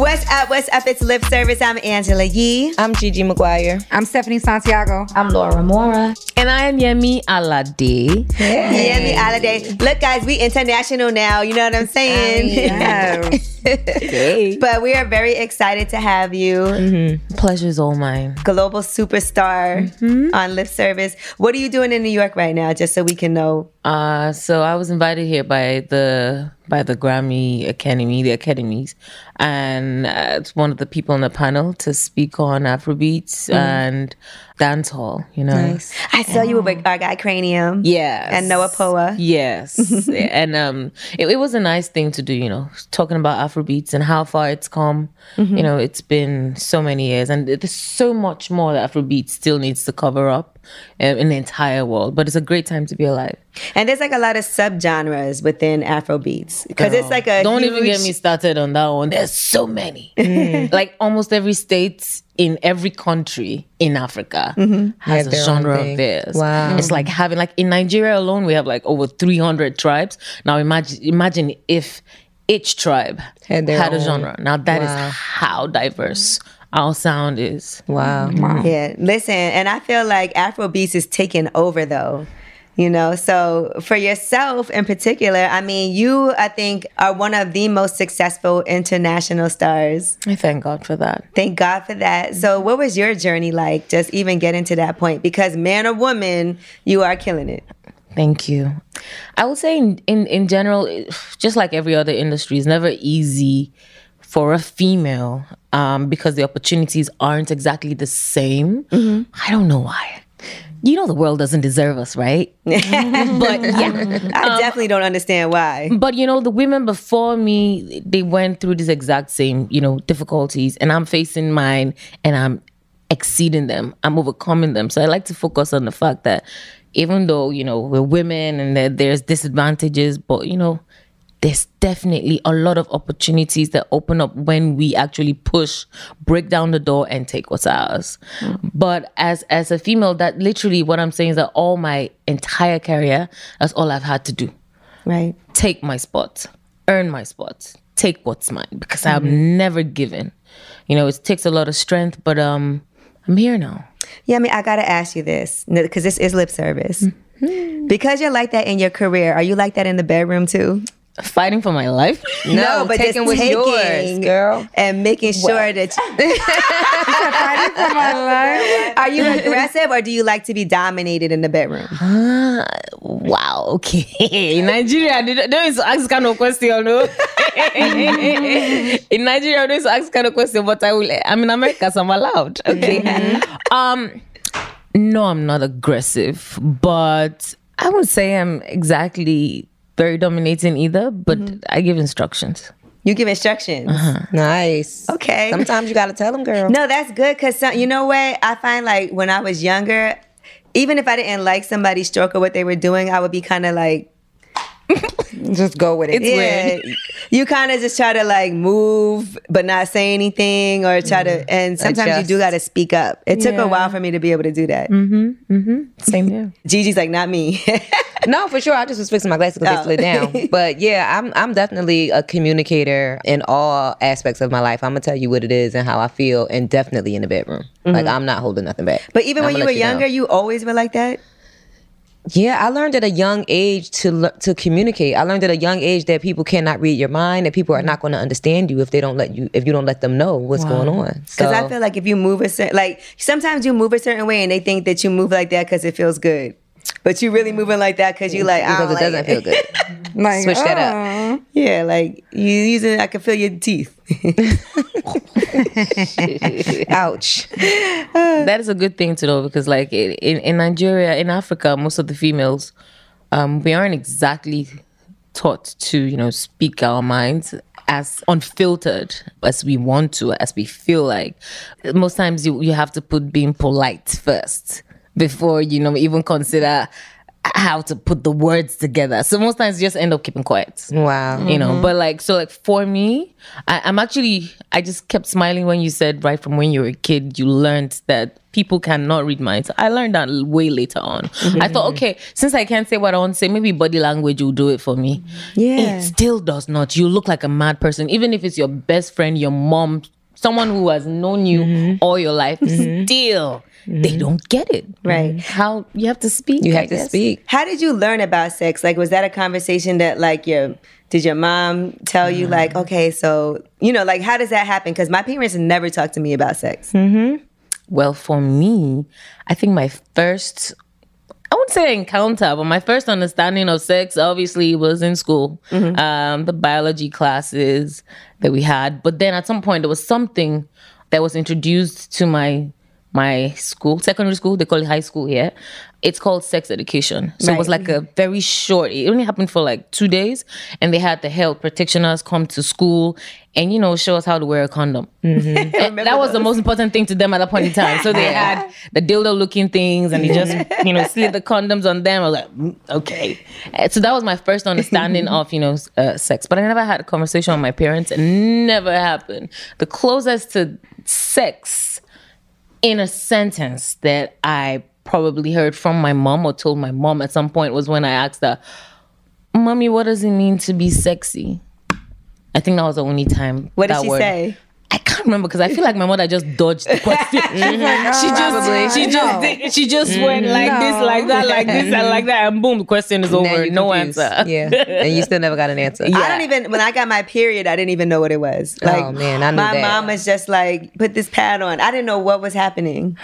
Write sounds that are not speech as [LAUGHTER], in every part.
What's up? What's up? It's Lip Service. I'm Angela Yee. I'm Gigi McGuire. I'm Stephanie Santiago. I'm Laura Mora. And I am Yemi Alade. Hey. Yemi Alade. Look, guys, we international now. You know what I'm saying? [LAUGHS] hey. But we are very excited to have you. Mm-hmm. Pleasure's all mine. Global superstar mm-hmm. on Lip Service. What are you doing in New York right now, just so we can know? Uh, so I was invited here by the by the Grammy Academy, the academies, and uh, it's one of the people on the panel to speak on Afrobeats mm. and dance hall. You know, nice. I saw you with our guy Kranium, yes, and Noah Powa, yes, [LAUGHS] and um, it, it, was a nice thing to do. You know, talking about Afrobeats and how far it's come. Mm-hmm. You know, it's been so many years, and there's so much more that Afrobeats still needs to cover up in the entire world. But it's a great time to be alive. And there's like a lot of subgenres within Afrobeats because it's like a don't huge... even get me started on that one. There's so many. Mm. [LAUGHS] like almost every state in every country in Africa mm-hmm. has a genre of theirs. Wow. It's like having like in Nigeria alone we have like over 300 tribes. Now imagine imagine if each tribe had, had a genre. Now that wow. is how diverse our sound is. Wow. wow. Yeah. Listen, and I feel like Afrobeats is taking over though you know so for yourself in particular i mean you i think are one of the most successful international stars i thank god for that thank god for that so what was your journey like just even getting to that point because man or woman you are killing it Thank you. I would say in, in, in general, [SIGHS] just like every other industry, it's never easy for a female um, because the opportunities aren't exactly the same. Mm-hmm. I don't know why you know the world doesn't deserve us, right? [LAUGHS] but yeah, I um, definitely don't understand why. But you know, the women before me, they went through this exact same, you know, difficulties, and I'm facing mine, and I'm exceeding them. I'm overcoming them. So I like to focus on the fact that even though you know we're women and there's disadvantages, but you know, there's definitely a lot of opportunities that open up when we actually push, break down the door, and take what's ours. Mm-hmm. But as as a female, that literally what I'm saying is that all my entire career, that's all I've had to do. Right. Take my spot, earn my spot, take what's mine because mm-hmm. I've never given. You know, it takes a lot of strength, but um, I'm here now. Yeah, I mean, I gotta ask you this because this is lip service. Mm-hmm. Because you're like that in your career, are you like that in the bedroom too? Fighting for my life. No, no but taking what's yours, girl, and making sure what? that [LAUGHS] [LAUGHS] fighting for my life. Are you aggressive or do you like to be dominated in the bedroom? Uh, wow. Okay. [LAUGHS] In Nigeria, don't is ask kind of question. No. in Nigeria, don't ask kind of question, but I will. I'm in America, so I'm allowed. Okay. Mm-hmm. Um. No, I'm not aggressive, but I would say I'm exactly very dominating either, but mm-hmm. I give instructions. You give instructions. Uh-huh. Nice. Okay. Sometimes you got to tell them, girl. No, that's good because you know what? I find like when I was younger, even if I didn't like somebody's stroke or what they were doing, I would be kind of like, [LAUGHS] Just go with it. yeah, you kind of just try to like move, but not say anything, or try to. And sometimes you do got to speak up. It took a while for me to be able to do that. Mm-hmm. Mm-hmm. Same here. Gigi's like, not me. [LAUGHS] No, for sure. I just was fixing my glasses because Oh. they slid down. [LAUGHS] But yeah, I'm I'm definitely a communicator in all aspects of my life. I'm gonna tell you what it is and how I feel, and definitely in the bedroom. Like I'm not holding nothing back. but even when I'ma you let were know. younger, you always were like that. Yeah, I learned at a young age to to communicate. I learned at a young age that people cannot read your mind, that people are not going to understand you if they don't let you if you don't let them know what's going on. Because So I feel like if you move a certain, like sometimes you move a certain way, and they think that you move like that because it feels good. But you really moving like that because you like I because don't it doesn't like feel good. [LAUGHS] Like, Switch that up. oh. Yeah, like you using. I can feel your teeth. [LAUGHS] Ouch. that is a good thing to know because like in, in Nigeria, in Africa, most of the females, um, we aren't exactly taught to, you know, speak our minds as unfiltered as we want to, as we feel like. Most times you, you have to put being polite first before, you know, even consider how to put the words together. So most times you just end up keeping quiet. Wow. you know mm-hmm. but like so like for me I, i'm actually i just kept smiling when you said right from when you were a kid you learned that people cannot read minds. I learned that way later on. I thought mm-hmm. okay since i can't say what i want to say maybe body language will do it for me. Yeah. it still does not. You look like a mad person. Even if it's your best friend your mom someone who has known you mm-hmm. all your life still they mm-hmm. don't get it Right. Mm-hmm. how you have to speak You I have to guess. speak. How did you learn about sex? Like, was that a conversation that like your did your mom tell you mm-hmm. like, okay, so you know, like how does that happen? Because my parents never talked to me about sex. Well, for me, I think my first, I wouldn't say encounter, but my first understanding of sex obviously was in school, um, the biology classes that we had. But then at some point, there was something that was introduced to my my school, secondary school. They call it high school here. It's called sex education. So it was like a very short. It only happened for like two days, and they had the health practitioners come to school and you know show us how to wear a condom. [LAUGHS] And that was the most important thing to them at that point in time. So they had [LAUGHS] the dildo looking things and they just, [LAUGHS] you know, slid the condoms on them. I was like, "Mm, okay. Uh, So that was my first understanding of, you know, uh, sex. But I never had a conversation with my parents. It never happened. The closest to sex in a sentence that I probably heard from my mom or told my mom at some point was when I asked her, Mommy, what does it mean to be sexy? I think that was the only time. What did she word- say? I can't remember because I feel like my mother just dodged the question. [LAUGHS] she just, she just, did- she just went mm. like this, like that, like this, and like that, and boom, the question is over. you're No confused. answer. Yeah. [LAUGHS] And you still never got an answer. I don't even when I got my period, I didn't even know what it was. Oh, like, Oh, man, I knew my that. mom was just like, put this pad on. I didn't know what was happening.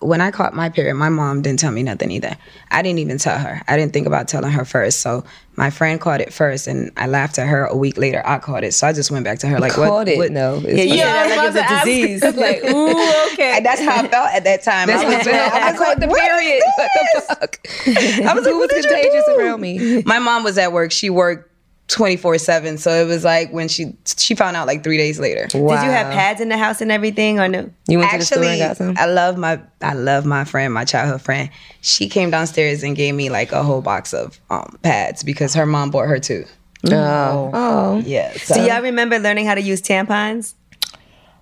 When I caught my period, my mom didn't tell me nothing either. I didn't even tell her. I didn't think about telling her first. So my friend caught it first, and I laughed at her. A week later, I caught it. So I just went back to her like, Caught what? it. what- No. Yeah, you Yeah, said I was that like it was about to a disease. It's like, ooh, [LAUGHS] okay. And that's how I felt at that time. I was, I was caught the period. What the fuck? [LAUGHS] I was like, who was contagious around me? my mom was at work. She worked 24 7. So it was like when she she found out like three days later. Did you have pads in the house and everything, or no? You went to the store and got some? I love my I love my friend, my childhood friend. She came downstairs and gave me like a whole box of um, pads because her mom bought her too. Oh. Oh. Yeah. So Do y'all remember learning how to use tampons?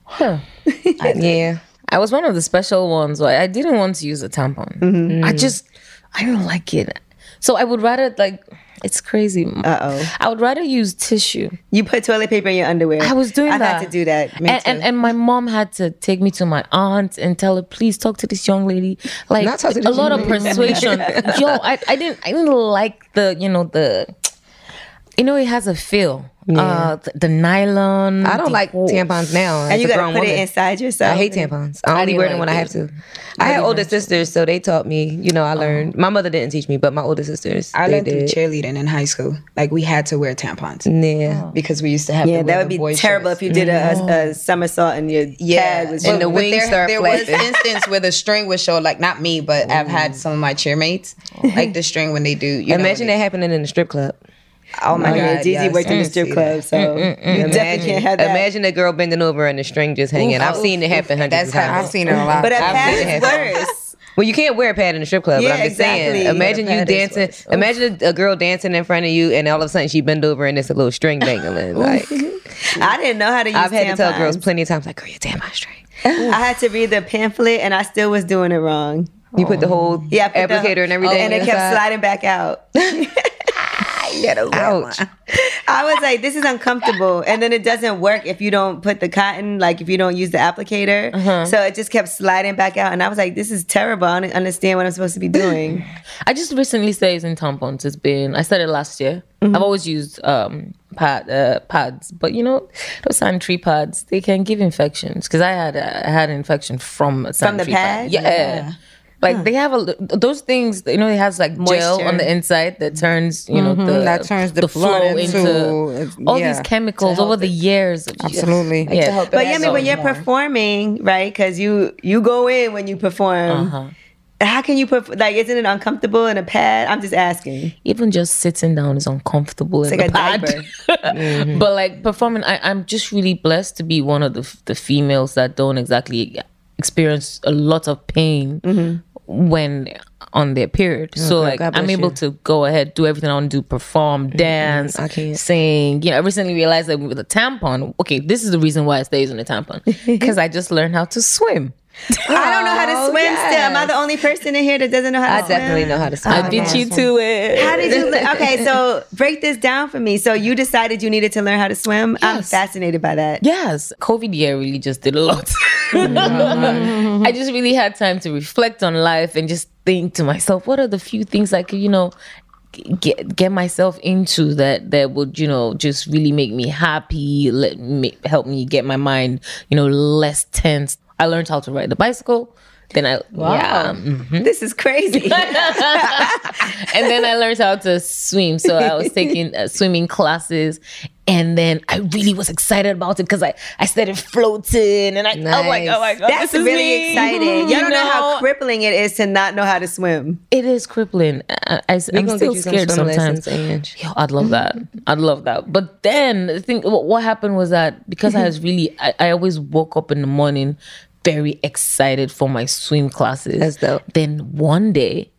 Huh. [LAUGHS] Yeah. I was one of the special ones. Where I didn't want to use a tampon. Mm-hmm. I just, I don't like it. So I would rather like, it's crazy. Uh oh. I would rather use tissue. You put toilet paper in your underwear. I was doing I've that. had to do that. Me And, and and my mom had to take me to my aunt and tell her, please talk to this young lady. Like Not talk to a lot of persuasion. [LAUGHS] Yo, I, I didn't I didn't like the you know the you know it has a feel. Uh, the, the nylon. I don't like whole- tampons now. and you gotta put woman. it inside yourself. I hate tampons. I only didn't wear them like when I have to. I had older sisters, so they taught me. You know, I learned. My mother didn't teach me, but my older sisters. I they learned through cheerleading in high school. Like we had to wear tampons Yeah. because we used to have Yeah, to that would the be terrible shirts. if you did a, a somersault and your pad was And the wings there, start there was flapping. [LAUGHS] instance where the string would show, like not me, but I've had some of my cheermates, like the string when they do. You Imagine that happening in the strip club. Oh my yeah, god, Gigi yes. worked in the Mm. strip See club, that. so mm, mm, mm, you definitely can't have that. Imagine a girl bending over and the string just hanging. I've seen it happen hundreds That's of times. I've seen it a lot. but a I've pad seen it is happen. worse. Well, you can't wear a pad in a strip club, Yeah, but I'm just exactly. saying. Imagine Yeah, you dancing. worse. Imagine a, a girl dancing in front of you, and all of a sudden she bend over and there's a little string dangling. like I didn't know how to use I've had to tell girls plenty of times, like, "Girl, your tampon string." I had to read the pamphlet and I still was doing it wrong. You put the whole Yeah, I put the- applicator and everything, and it kept sliding back out. [LAUGHS] [LAUGHS] Ouch. [LAUGHS] I was like, this is uncomfortable. And then it doesn't work if you don't put the cotton, like if you don't use the applicator. Uh-huh. So it just kept sliding back out. And I was like, this is terrible. I don't understand what I'm supposed to be doing. [LAUGHS] I just recently started using tampons. It's been I started last year. Mm-hmm. I've always used um pad uh, pads, but you know those sanitary pads they can give infections. Because I had I had an infection from a the sanitary pad? Yeah. Like they have a those things, you know, it has like gel on the inside that turns, you know, the that turns the flow into- all yeah. these chemicals over the years. Absolutely. yeah. to help But yeah, I mean, when you're more. performing, right? Because you you go in when you perform. Uh-huh. How can you perf- like? Isn't it uncomfortable in a pad? I'm just asking. Even just sitting down is uncomfortable. It's in like the a pad. diaper. [LAUGHS] But like performing, I, I'm just really blessed to be one of the the females that don't exactly experience a lot of pain when on their period. so like I'm able you. to go ahead, do everything I want to do, perform, mm-hmm, dance, I can't. sing. You know, I recently realized that with a tampon, okay, this is the reason why I stay using a tampon [LAUGHS] because I just learned how to swim. [LAUGHS] I don't know how to oh, swim. Still, am I the only person in here that doesn't know how to I swim? I definitely know how to swim. I beat you to it. How did you? le- okay, so [LAUGHS] break this down for me. So you decided you needed to learn how to swim. I'm fascinated by that. Yes, COVID year really just did a lot. [LAUGHS] Mm-hmm. I just really had time to reflect on life and just think to myself, what are the few things I could, you know, get get myself into that that would, you know, just really make me happy, let me help me get my mind, you know, less tense. I learned how to ride the bicycle. Then I yeah, mhm. This is crazy. [LAUGHS] and then I learned how to swim. So I was taking uh, swimming classes, and then I really was excited about it because I I started floating, and I, I'm like, oh my god, That's this is really me. exciting. Y'all You don't know how crippling it is to not know how to swim. it is crippling. I, I, I'm gonna still you some scared swim sometimes. Yo, I'd love that. I'd love that. But then the thing, what, what happened was that because I was really, I, I always woke up in the morning very excited for my swim classes. That's dope. Then one day,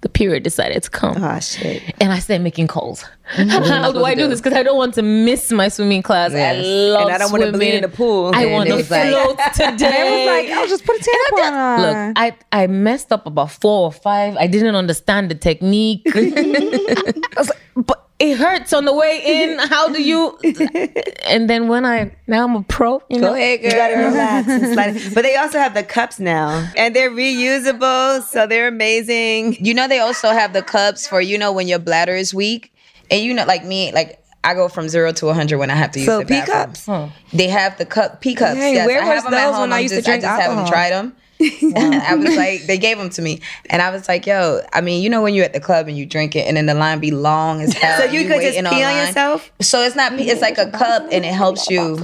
the period decided to come. Oh shit. and I started making calls. Mm-hmm. [LAUGHS] How do I do this? Because I don't want to miss my swimming class. I love And I don't wanna bleed swimming. in the pool. I want to [LAUGHS] was like- float was Like, I'll just put a tampon on. Look, I, I messed up about four or five. I didn't understand the technique. [LAUGHS] I was like, but it hurts on the way in. How do you? [LAUGHS] And then when I now I'm a pro. You know? Go ahead, You gotta girl. relax and slide. [LAUGHS] But they also have the cups now, and they're reusable, so they're amazing. You know, they also have the cups for you know when your bladder is weak, and you know, like me, like I go from zero to 100 when I have to use So the pee bathroom. cups. They have the cup pee cups. Dang, yes, where I have was them at those home. when I I'm used to just, drink I just haven't tried them. [LAUGHS] I was like, they gave them to me, and I was like, yo, I mean, you know, when you're at the club and you drink it, and then the line be long as [LAUGHS] hell. So and you could just pee on yourself. So it's not it's like a cup, and it helps you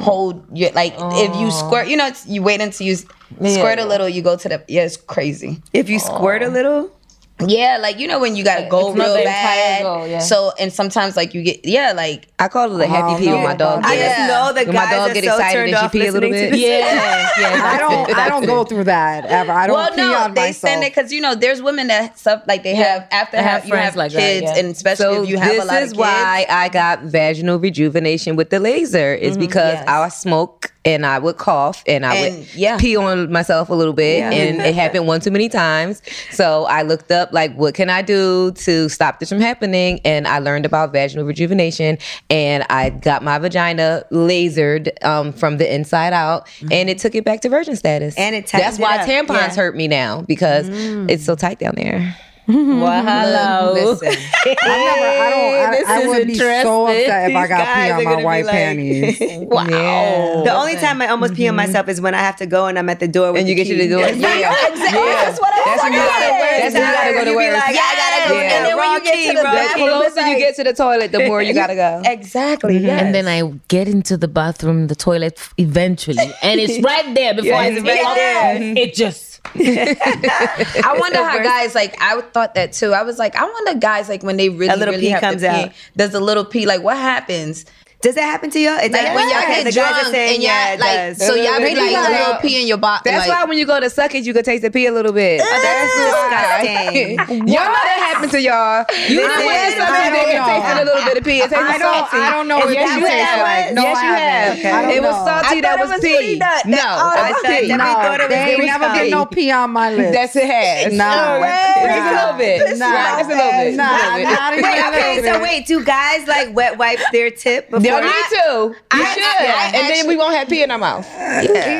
hold your like if you squirt. You know, it's, you wait until you squirt a little. You go to the yeah, it's crazy. If you squirt a little, Yeah, like you know when you gotta go It's real bad. go, yeah. So and sometimes like you get yeah like I call it a oh, happy pee when my dog. I Yeah. just know that When my dog are get so excited turned and she pee a little bit. Yeah, [LAUGHS] yeah. I don't. I don't go through that ever. I don't well pee no on they myself. send it because you know there's women that stuff like they have after I have have, you friends have like that, kids yeah. and especially So if you have a lot is of kids. why I got vaginal rejuvenation with the laser. Is mm-hmm, because yes. I smoke and I would cough and I And, would yeah. pee on myself a little bit, and it happened one too many times. So I looked up like what can I do to stop this from happening, and I learned about vaginal rejuvenation, and I got my vagina lasered um, from the inside out, and it took it back to virgin status. And it that's why up, tampons yeah. hurt me now because it's so tight down there. Wow. hello. [LAUGHS] Listen, I never. I don't. I, I would be so interesting. upset if I got pee on my white like- panties. [LAUGHS] Wow. Yeah. The only time I almost pee on mm-hmm. myself is when I have to go and I'm at the door with and you the get to key. the door. [LAUGHS] Yeah, oh, That's what I That's when you gotta. That's when you gotta go to be work. like, I gotta go. Yeah. And then when you get to the The closer you get to the toilet, the more you gotta go. exactly mm-hmm. yes. And then I get into the bathroom, the toilet eventually, and it's right there before I it's even right walk there. It just [LAUGHS] I wonder how guys like. I thought that too. I was like, I wonder guys like when they really A little really pee comes to pee. out. Does a little pee like what happens? Does that happen to y'all? It Like does. when y'all Okay, get the guys drunk are saying, and y'all yeah, it like, does. so y'all be like like- a little pee in your bottle. That's like, why when you go to suck it, you can taste the pee a little bit. Oh, that's disgusting. y'all know that happened to y'all. You Listen, know when I something that know. tasted a little bit of pee. It tasted I don't. salty. I don't know Is what that you what taste that like. No, yes, I you haven't. have. I don't It was salty. That was it pee. No, That- that I was thought- pee. No, We it was- there it ain't was never fine. been no pee on my lips. That's it has. Nah. Just a little bit. Nah. Right, just a little bit. Nah, Just a little bit. not even Wait, a okay, little so wait, do guys like wet wipe their tip before? Y'all need to. You I- should. I and then we won't have pee in our mouth.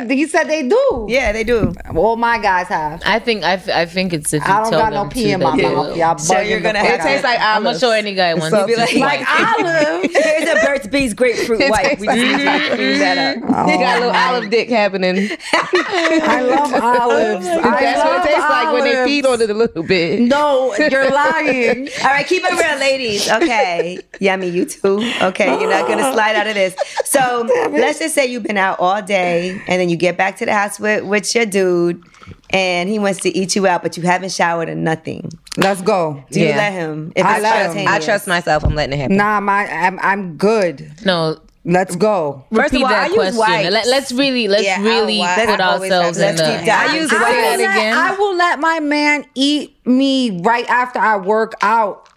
He, he said they do. Yeah, they do. All my guys have. I think I, f- I think it's if you I don't tell got them no pee in my mouth. will. Y'all so you're gonna have It tastes like I'm olives. not sure any guy wants salty. to Be like, like olive. Here's [LAUGHS] a Burt's Bees grapefruit It wipe. tastes We just need to clean that up. Mm-hmm. You got a little olive dick happening. [LAUGHS] I love olives. I That's what it tastes like when they feed on it a little bit. No, you're lying. All right, keep it real, ladies. Okay. Yummy, you too. Okay, you're not gonna Oh. slide out of this. [LAUGHS] So let's just say you've been out all day and then you get back to the house with, with your dude and he wants to eat you out, but you haven't showered or nothing. Let's go. Do you let him? If I it's let him. I trust myself. I'm letting it happen. Nah, my I'm I'm good. No, Let's go. First repeat of all, that I use question. wipes. Let, us really let's Yeah, really put I always ourselves have in to the. I use Say white. will let, again. I will let my man eat me right after I work out.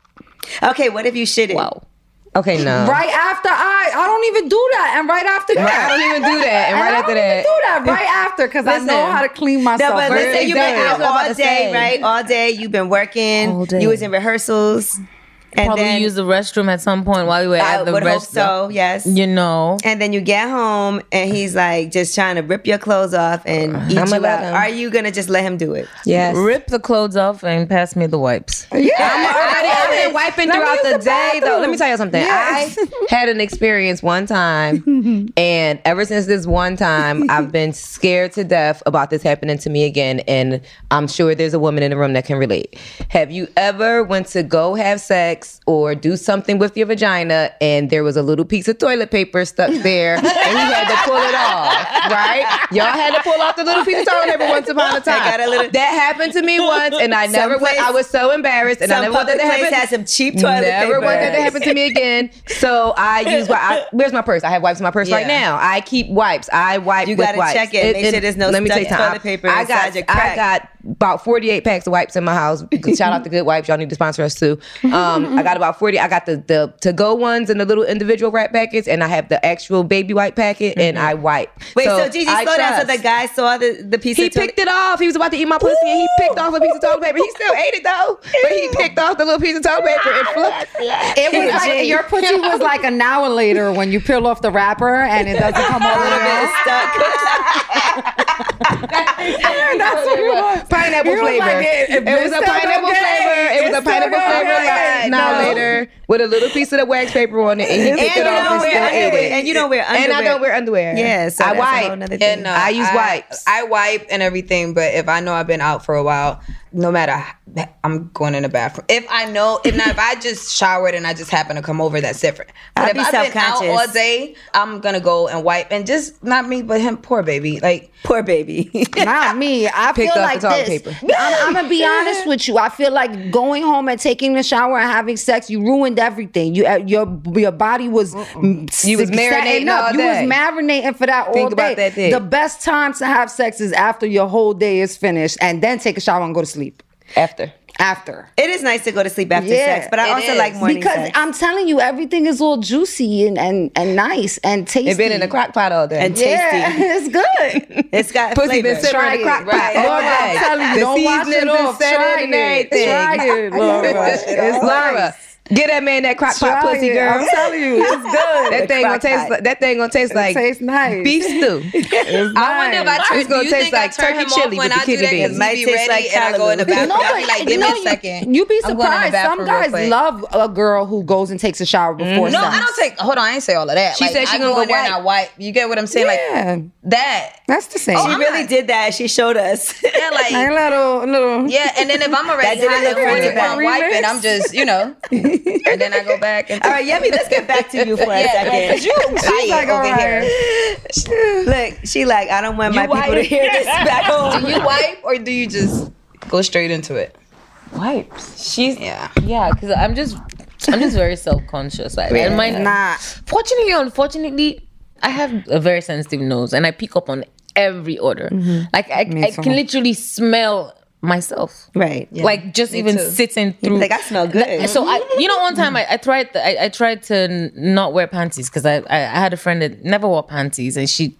Okay, what if you shitted? wow. Okay, no. Right after I, I don't even do that, and right after that, Right, I don't even do that. And And right I after don't even that, do that right after because I know how to clean No, myself. but first. listen, you've been Exactly. out That's what I'm all day, right? All day. You've been working. All day. You was in rehearsals. And Probably then use the restroom at some point while you were I at the would restroom. so, yes. You know, And then you get home and he's like just trying to rip your clothes off and [SIGHS] eat I'ma you let out. him. Are you gonna just let him do it? yes. rip the clothes off and pass me the wipes. [LAUGHS] yeah, I, have been wiping Let throughout the, the day, though. Let me tell you something. Yes. I had an experience one time, [LAUGHS] and ever since this one time, I've been scared to death about this happening to me again. And I'm sure there's a woman in the room that can relate. Have you ever went to go have sex or do something with your vagina, and there was a little piece of toilet paper stuck [LAUGHS] there, and you had to pull it off? Right? Y'all had to pull off the little piece of toilet paper once upon a time. little- that happened to me once, and I never went. I was so embarrassed, and I never want that to place happen. has some cheap toilet paper. Never paper. want that to happen to me again. So I use. I, where's my purse? I have wipes in my purse right now. I keep wipes. I wipe. You gotta wipes. check it. Make sure there's no let me you something. toilet paper I inside got. your I got about 48 packs of wipes in my house. Shout out to Good Wipes. Y'all need to sponsor us too. Um, I got about 40. I got the the to go ones and the little individual wrap packets, and I have the actual baby wipe packet, and I wipe. Wait, so, Gigi, I slow down. So the guy saw the, the piece He of toilet He picked it off. He was about to eat my pussy, and he picked off a piece of toilet paper. He still ate it though, but he picked off the little piece of toilet paper and flipped. It was like your pussy was like an hour later when you peel off the wrapper and it doesn't come all the way It's stuck. [LAUGHS] That's what it was. Pineapple You flavor. like, it, it- was it's a pineapple flavor. It was It's a pineapple still flavor. okay. Like, now No. later, with a little piece of the wax paper on it, and he And picked you it off don't and wear still ate underwear. it. And you don't wear And I don't wear underwear. Yeah, so I that's a whole wipe. nother thing. And, uh, I use wipes. I wipe and everything, but if I know I've been out for a while, no matter I'm going in the bathroom. If I know, if not, if I just showered and I just happen to come over, that's different. But I'd if be I've been out all day, I'm gonna go and wipe, and just not me, but him, poor baby. Like Poor baby. [LAUGHS] Not me. I Picked feel up like the toilet this. paper. I'm, I'm gonna be honest [LAUGHS] with you. I feel like going home and taking a shower and having sex, you ruined everything. You uh, your your body was mm, You was marinating up. You day. was marinating for that all day. about that dick. The best time to have sex is after your whole day is finished, and then take a shower and go to sleep. After. After. it is nice to go to sleep after Yeah, sex, but I also is. like morning because sex. I'm telling you, everything is all juicy and, and, and nice and tasty. It's been in the crock pot all day. And Yeah, tasty. [LAUGHS] it's good. It's got Pussy flavor. been sitting in the crock pot Right. all Laura, I'm day. telling you, the don't wash it off. Try it. [LAUGHS] Try it, Laura. It's Laura. Get that man that crock pot pussy, it. girl. I'm telling you, it's [LAUGHS] good. That thing gonna taste. Like, that thing gonna taste like tastes nice. beef stew. [LAUGHS] It's I wonder if I nice. turn. It's gonna taste like turkey him chili when with the I do kidney that? beans. Because Might taste ready like and I go in the callaloo. bathroom. No, I'll but like, you give me know, a second. You be in the surprised. Some bathroom guys love a girl who goes and takes a shower mm-hmm. before No. I don't take. Hold on, I ain't say all of that. She like, said she I gonna go go in there and I wipe. wipe. You get what I'm saying? Yeah, Like that. that's the same. Oh, She really did that. She showed us. Yeah, [LAUGHS] like a little, little. Yeah, and then if I'm already didn't hot look and horny pretty while I'm wiping, I'm just, you know, [LAUGHS] and then I go back and All right, Yummy, let's get back to you for a [LAUGHS] yeah, second. you [LAUGHS] quiet like, over all here. Look, she like, I don't want my You people to hear this back home. Do you wipe or do you just go straight into it? Wipes. She's Yeah. yeah, because I'm just I'm just very self conscious. Like, and my, Nah. Fortunately, unfortunately, I have a very sensitive nose, and I pick up on every odor. Mm-hmm. Like I, I can literally smell myself. Right. Like just even too. sitting through. Like I smell good. So I, you know, one time I, I tried, the, I, I tried to n- not wear panties because I, I, I had a friend that never wore panties, and she,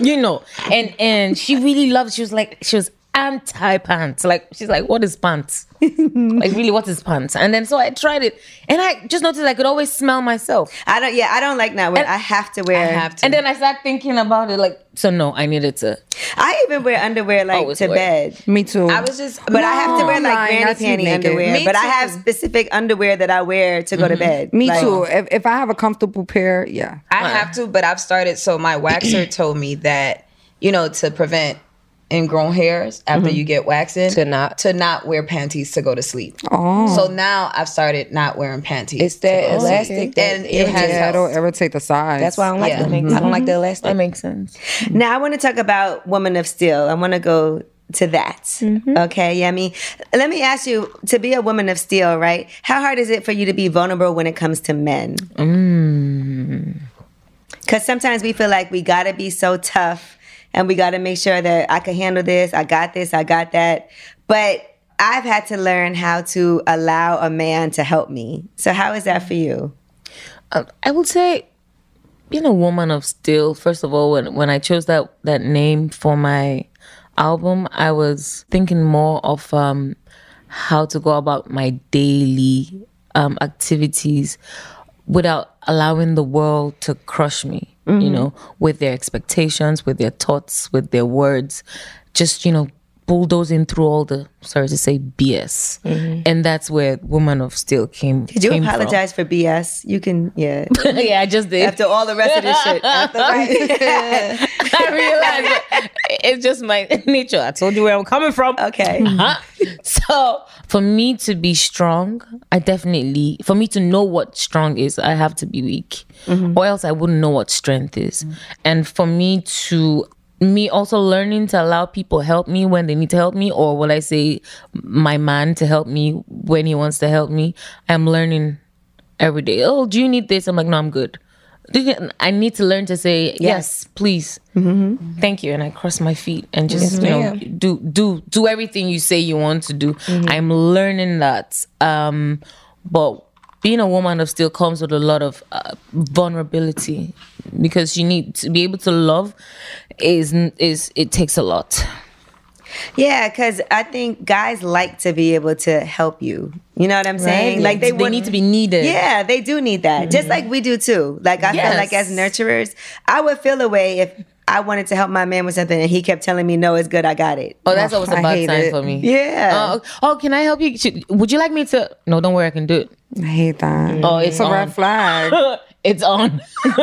you know, and and she really loved. She was like, she was anti pants. Like she's like, what is pants? [LAUGHS] like really, what is pants? And then so I tried it, and I just noticed I could always smell myself. I don't. Yeah, I don't like not wear. I have to wear. I have to. And then I started thinking about it, like, so no, I needed to. I even wear underwear like to wear. bed. Me too. I was just, But I have to wear like granny sleep panty naked. underwear. Me but I have specific underwear that I wear to go to mm-hmm. bed. Me Like- too. If, if I have a comfortable pair, yeah. I have to, but I've started. So my waxer [CLEARS THROAT] told me that you know to prevent ingrown hairs after you get waxing To not- to not wear panties to go to sleep. Oh. So now I've started not wearing panties. It's that to go elastic that and it has yeah, it'll helped. irritate the sides. That's why I don't like Yeah. them. I don't like the elastic. That makes sense. Now I want to talk about Woman of Steel. I want to go to that. Mm-hmm. Okay, Yemi. Let me ask you to be a woman of steel, right? How hard is it for you to be vulnerable when it comes to men? Mm. Because sometimes we feel like we got to be so tough and we got to make sure that I can handle this, I got this, I got that. But I've had to learn how to allow a man to help me. So, how is that for you? Um, I would say being a woman of steel. First of all, when when I chose that that name for my album, I was thinking more of um, how to go about my daily um, activities without allowing the world to crush me. You mm-hmm. know, with their expectations, with their thoughts, with their words, just you know bulldozing through all the sorry to say BS, mm-hmm. and that's where Woman of Steel came. Did you came from. apologize for BS? You can, yeah. [LAUGHS] yeah, I just did. After all the rest of this shit. [LAUGHS] After, [LAUGHS] I realized that it's just my nature. I told you where I'm coming from. okay. Huh? So for me to be strong, I definitely for me to know what strong is, I have to be weak. Mm-hmm. Or else I wouldn't know what strength is. Mm. And for me to me also learning to allow people help me when they need to help me or will I say my man to help me when he wants to help me. I'm learning every day. Oh, do you need this? I'm like, no, I'm good. I need to learn to say yes, please, thank you, and I cross my feet and just you know do do do everything you say you want to do. I'm learning that, um, but being a woman of steel comes with a lot of uh, vulnerability because you need to be able to love. Is is it takes a lot. Yeah, because I think guys like to be able to help you. You know what I'm saying? Like they, they want- need to be needed. Yeah, they do need that. Just like we do too. Like I feel like as nurturers, I would feel a way if I wanted to help my man with something and he kept telling me, "No, it's good. I got it." Oh, that's always [LAUGHS] a bad sign it. for me. Yeah. Uh, oh, can I help you? Would you like me to? No, don't worry. I can do it. I hate that. Oh, it's a red flag. [LAUGHS] it's on. [LAUGHS]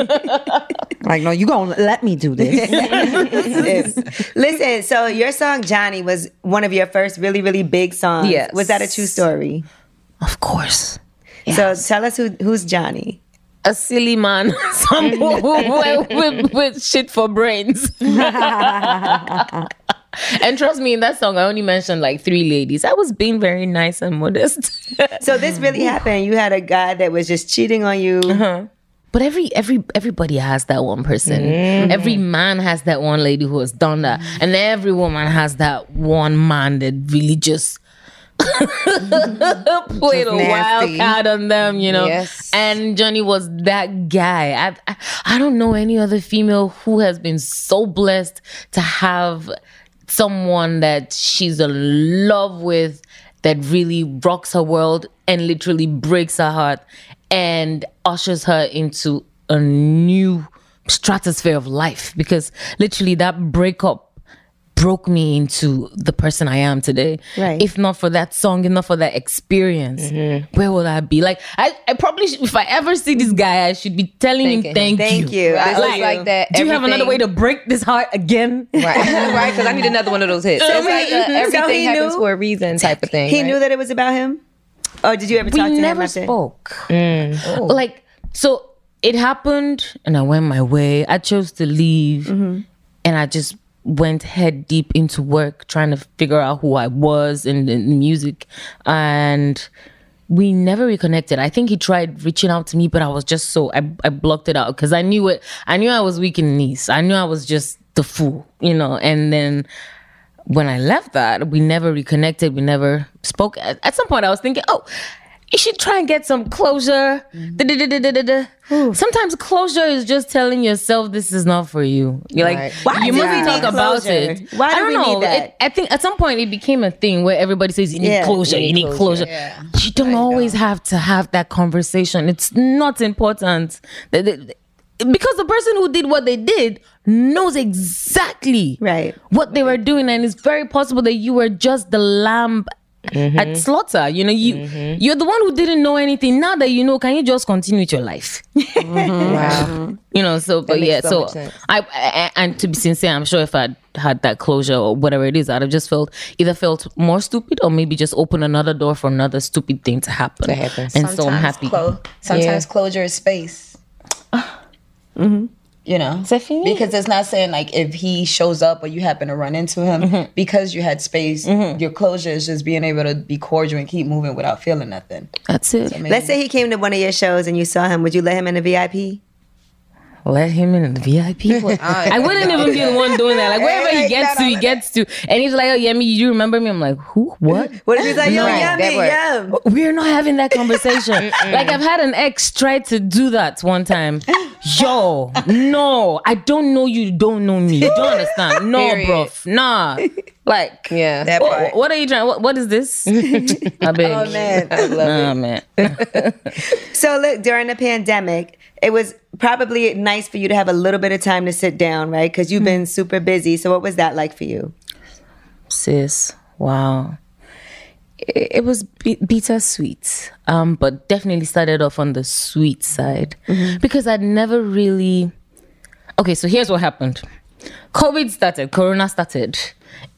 like, no, you gonna let me do this. [LAUGHS] Listen, so your song Johnny was one of your first really, really big songs. Yes. Was that a true story? of course. So tell us who who's Johnny. A silly man, [LAUGHS] some with, with, with shit for brains. and trust me, in that song, I only mentioned like three ladies. I was being very nice and modest. So this really happened. You had a guy that was just cheating on you. Uh-huh. But every every everybody has that one person. Mm. Every man has that one lady who has done that, and every woman has that one man that really just [LAUGHS] played a wild card on them, you know. Yes. And Johnny was that guy. I, I I don't know any other female who has been so blessed to have someone that she's in love with that really rocks her world and literally breaks her heart and ushers her into a new stratosphere of life because literally that breakup broke me into the person I am today. Right. If not for that song, if not for that experience, mm-hmm. where would I be? Like I, I probably should, if I ever see this guy, I should be telling Thanking him thank, you. Thank you. you. I It's owe just like that. Do you have another way to break this heart again? Right, [LAUGHS] right, because I need another one of those hits. It's like a, So everything he happens knew- for a reason type of thing. He right? knew that it was about him. Or did you ever talk to we him never after? spoke. Mm. Oh. Like so, it happened, and I went my way. I chose to leave, mm-hmm. and I just went head deep into work, trying to figure out who I was in the music, and we never reconnected. I think he tried reaching out to me, but I was just so I, I blocked it out because I knew it. I knew I was weak in the knees. I knew I was just the fool, you know. And then when I left that, we never reconnected. We never spoke. At, at some point, I was thinking, oh, you should try and get some closure. Mm-hmm. Da-da-da-da-da-da. Sometimes closure is just telling yourself this is not for you. You're like, Right. Why you must talk about closure? it. Why do I don't we know. need that? It- I think at some point it became a thing where everybody says you need Yeah, closure. you need need closure. You don't always have to have that conversation. It's not important. The- the- because the person who did what they did knows exactly Right. what they were doing, and it's very possible that you were just the lamb Mm-hmm. at slaughter. You know, you you're the one who didn't know anything. Now that you know, can you just continue with your life? [LAUGHS] Wow. You know, so but yeah, so so. I, I and to be sincere, I'm sure if I had that closure or whatever it is, I'd have just felt either felt more stupid or maybe just open another door for another stupid thing to happen. That happens. And so I'm happy. clo- sometimes closure is space. [SIGHS] Mm-hmm. You know, because it's not saying like if he shows up or you happen to run into him mm-hmm. because you had space. Mm-hmm. Your closure is just being able to be cordial and keep moving without feeling nothing. That's it. Let's say he came to one of your shows and you saw him. Would you let him in the VIP? Let him in the VIP. [LAUGHS] I wouldn't even be the one doing that. Like [LAUGHS] wherever he gets to, he gets to. And he's like, "Oh, Yemi, you remember me?" I'm like, "Who? What?" [LAUGHS] What if he's like, yo, No, yummy, that yum? We're not having that conversation. like I've had an ex try to do that one time. Yo, no, I don't know you. Don't know me. You don't understand. No, bro. Nah. Like, Yeah. That what, part. what are you trying? What, what is this? [LAUGHS] I beg. Oh, man. Nah, man. [LAUGHS] So look, during the pandemic, it was probably nice for you to have a little bit of time to sit down, right? Because you've been super busy. So what was that like for you? sis wow it, it was b- bittersweet um but definitely started off on the sweet side because i'd never really okay so here's what happened covid started corona started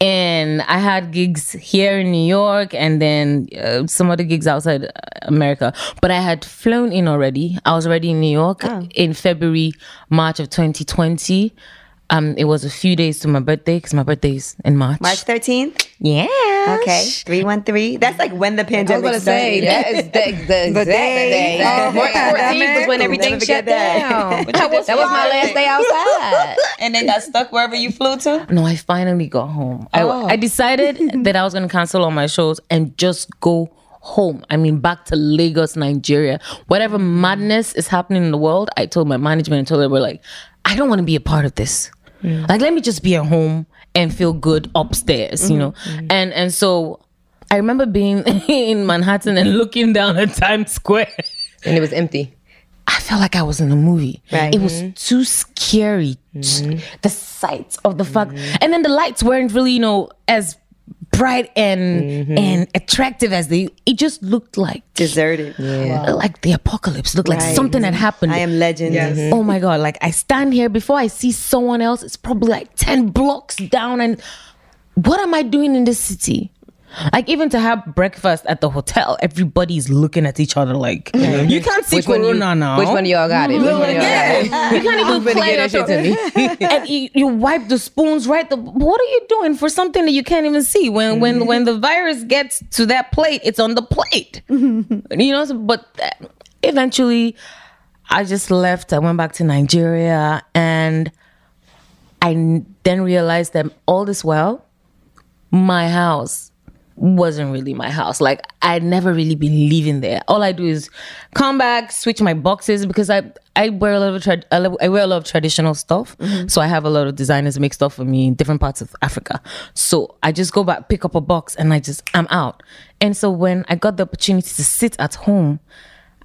and i had gigs here in new york and then uh, some other gigs outside uh, america. But i had flown in already. I was already in new york in february march of 2020 um, it was a few days to my birthday because my birthday is in March. March 13th? Yeah. Okay. 313. That's like when the pandemic I was pandemic gonna say that is the, [LAUGHS] the exact day. Oh, March pandemic. 14th was when everything never shut forget that. down. that was my last day outside. [LAUGHS] And then got stuck wherever you flew to. No, I finally got home. I, Oh. I decided [LAUGHS] that I was going to cancel all my shows and just go home. I mean, back to Lagos, Nigeria. Whatever madness is happening in the world, I told my management and told them, we're like, I don't want to be a part of this. Like, let me just be at home and feel good upstairs, you mm-hmm. know? Mm-hmm. And and so I remember being [LAUGHS] in Manhattan and looking down at Times Square. And it was empty. I felt like I was in a movie. Right. It was mm-hmm. too scary. The sight of the fact, and then the lights weren't really, you know, as bright and mm-hmm. and attractive as they. It just looked like Deserted. Yeah. Like the apocalypse. Looked like Right. something had happened. I am legend. Mm-hmm. Oh my god! Like I stand here before I see someone else. It's probably like ten blocks down, and what am I doing in this city? Like even to have breakfast at the hotel, everybody's looking at each other like you can't see Which one, you, now. which one of y'all got it? Which one y'all got it? You can't even [LAUGHS] play that shit to me. and you, you wipe the spoons right. The, what are you doing for something that you can't even see? When when when the virus gets to that plate, it's on the plate. you know. so- But uh, eventually, I just left. I went back to Nigeria, and I then realized that all this well, my house wasn't really my house. Like I'd never really been living there. All I do is come back, switch my boxes because I I wear a lot of trad- I wear a lot of traditional stuff. Mm-hmm. So I have a lot of designers make stuff for me in different parts of Africa. So I just go back, pick up a box, and I just I'm out. And so when I got the opportunity to sit at home,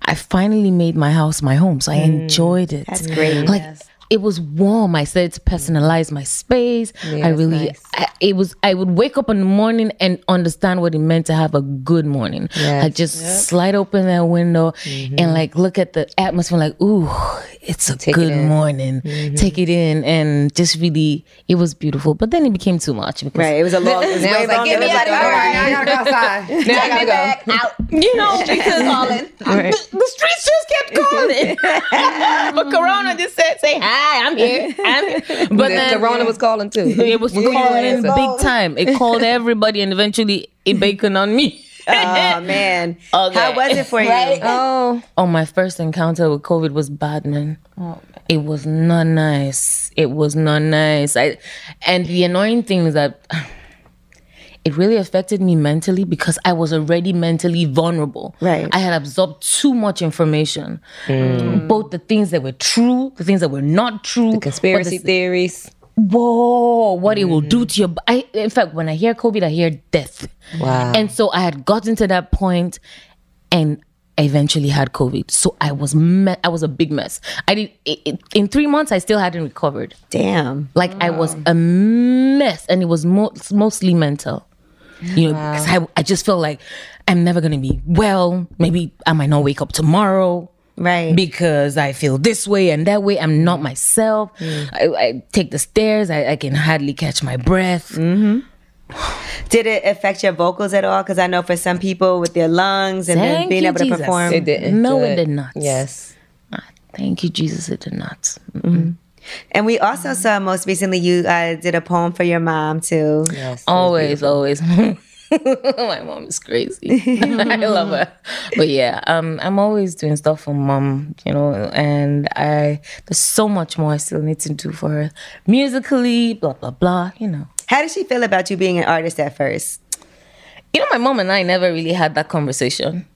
I finally made my house my home. So I mm. enjoyed it. That's great. Like it was warm. I said to personalize my space. I really, nice. I, it was. I would wake up in the morning and understand what it meant to have a good morning. Yes. Like just slide open that window and mm-hmm. like look at the atmosphere. Like, ooh, it's a Take it good in. morning. Mm-hmm. Take it in and just really, it was beautiful. But then it became too much because Right. It was a long. It was [LAUGHS] Now way it's like, longer get me than out of like, here. all right. Now I gotta go outside. [LAUGHS] Now I gotta go. Out. you know, because the, [LAUGHS] the streets just kept calling. but Corona just said, "Say hi, I'm here, I'm here." But The then Corona was calling too. it was calling big time. It called everybody, and eventually it bacon on me. Oh [LAUGHS] man, Okay. how was it for you? Oh, oh, my first encounter with COVID was bad, oh, man. It was not nice. It was not nice. I, and the annoying thing is that [SIGHS] it really affected me mentally because I was already mentally vulnerable. Right. I had absorbed too much information, mm. both the things that were true, the things that were not true, but Conspiracy the- theories. Whoa, what it will do mm. to your. I, in fact, when I hear COVID, I hear death. Wow. And so I had gotten to that point, and I eventually had COVID. So I was me- I was a big mess. I did it, it- in three months. I still hadn't recovered. Damn. Like I was a mess, and it was mo- mostly mental. You know, because I I just felt like I'm never gonna be well. Maybe I might not wake up tomorrow Right. because I feel this way and that way. I'm not myself. I, I take the stairs. I, I can hardly catch my breath. Did it affect your vocals at all? Because I know for some people with their lungs and then being you, able to Jesus. perform. It didn't. No, do it did not. Yes. Ah, Thank you, Jesus. It did not. And we also saw most recently you uh, did a poem for your mom too. Yes. Always, always. [LAUGHS] [LAUGHS] My mom is crazy. [LAUGHS] I love her. But yeah, um, I'm always doing stuff for mom, you know, and I there's so much more I still need to do for her. Musically, blah blah blah, you know. How did she feel about you being an artist at first? You know, my mom and I never really had that conversation.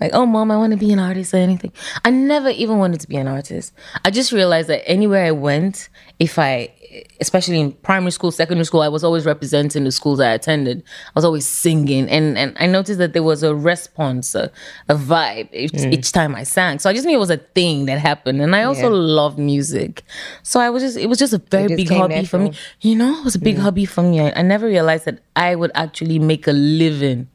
Like, oh, mom, I want to be an artist or anything. I never even wanted to be an artist. I just realized that anywhere I went, if I, especially in primary school, secondary school, I was always representing the schools I attended. I was always singing, and and I noticed that there was a response, a, a vibe each, each time I sang. So I just knew it was a thing that happened, and I also love music. So I was just, it was just a very just big hobby for me. You know, it was a big hobby for me. I, I never realized that I would actually make a living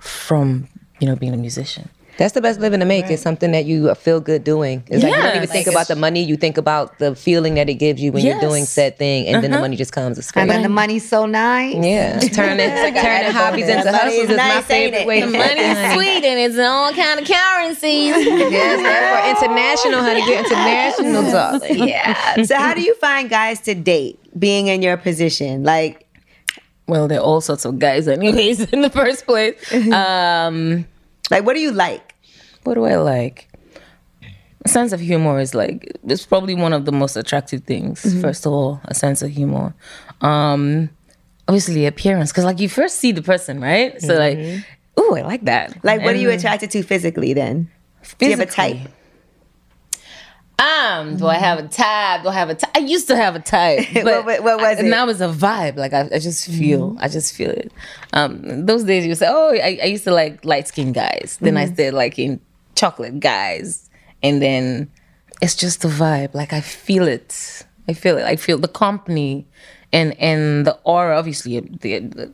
from you know being a musician. That's the best living to make. Is something that you feel good doing. It's like you don't even Yes. think about the money. You think about the feeling that it gives you when you're doing said thing, and then the money just comes. It's great. And then the money's so nice. yeah, turning turning [LAUGHS] hobbies into Money hustles is is my favorite way to The make money's sweet and it's in all kind of currencies. [LAUGHS] Yes, therefore international, honey. We're international, [LAUGHS] darling. Yeah. So how do you find guys to date being in your position? Like well, there are all sorts of guys, anyways, in the first place. Um, like what do you like? What do I like? A sense of humor is like it's probably one of the most attractive things. First of all, a sense of humor. Um, obviously, appearance, because like you first see the person, right? So like, oh, I like that. Like what are you attracted to physically then? Do you have a type? Um, do I have a type? Do I have a type? I used to have a type, [LAUGHS] but What- what- what was I- it? now it's a vibe. Like I, I just feel, I just feel it. Um, those days you say, oh, I, I used to like light skinned guys. Then I started liking chocolate guys, and then it's just the vibe. Like I feel it. I feel it. I feel the company. And, and the aura, obviously, the, the,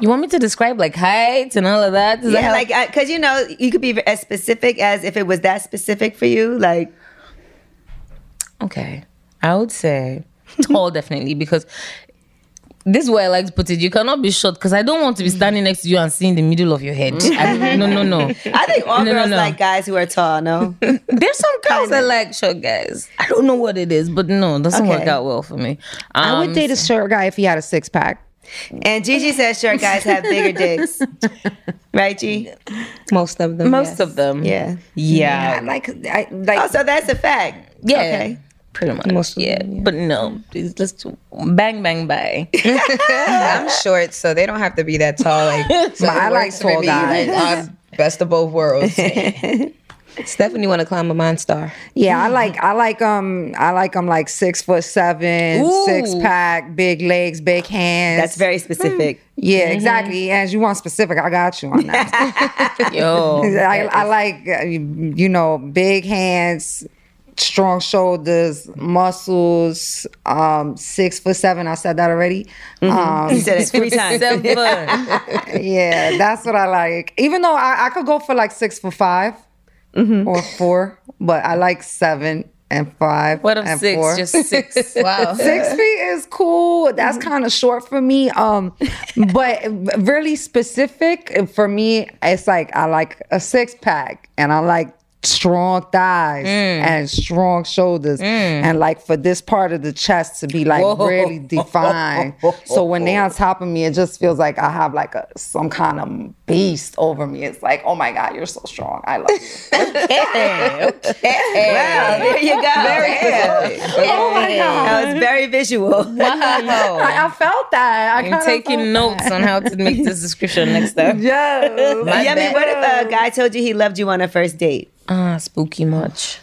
you want me to describe like heights and all of that? Does Yeah, help? like uh, because you know you could be as specific as if it was that specific for you. Like Okay. I would say tall definitely because this is where I like to put it. You cannot be short because I don't want to be standing next to you and seeing the middle of your head. I- no, no, no. [LAUGHS] I think all No, no, girls no. like guys who are tall. No, [LAUGHS] There's some girls that like short guys. I don't know what it is, but no, it doesn't work out well for me. I Um, would date a short guy if he had a six pack. and Gigi says short guys have bigger dicks, [LAUGHS] right, G? Most of them. most yes. of them. Yeah. Yeah. I like, I like. Oh, so that's a fact. Yeah. Okay. Pretty much. Most of yeah. them, yeah. But no, please, let's bang, bang, bang. [LAUGHS] I'm short, so they don't have to be that tall. Like, [LAUGHS] so I like works tall guys. [LAUGHS] like, best of both worlds. Stephanie want to climb a mine star. Yeah, I like I like um I like them like six foot seven, Ooh. six pack, big legs, big hands. That's very specific. yeah, exactly. As you want specific, I got you on that. Yo. I, I like uh, you know big hands, strong shoulders, muscles. Um, six foot seven. I said that already. Um, You said it three [LAUGHS] times. [LAUGHS] Yeah, that's what I like. Even though I, I could go for like six foot 5 or four, but I like seven and five. What of and six? four. Just six. [LAUGHS] wow. Six feet is cool. That's kind of short for me. Um, but really specific for me, it's like I like a six pack and I like strong thighs mm. and strong shoulders. Mm. And like for this part of the chest to be like really [LAUGHS] defined. So when they're on top of me it just feels like i have like a some kind of beast over me. It's like oh my god you're so strong. I love you. [LAUGHS] Wow, there you go. Very oh my god. That was very visual. [LAUGHS] I, I felt that. I I'm taking notes that. on how to make this description next time. yes. Yeah, I mean, what if a guy told you he loved you on a first date? Ah, spooky much.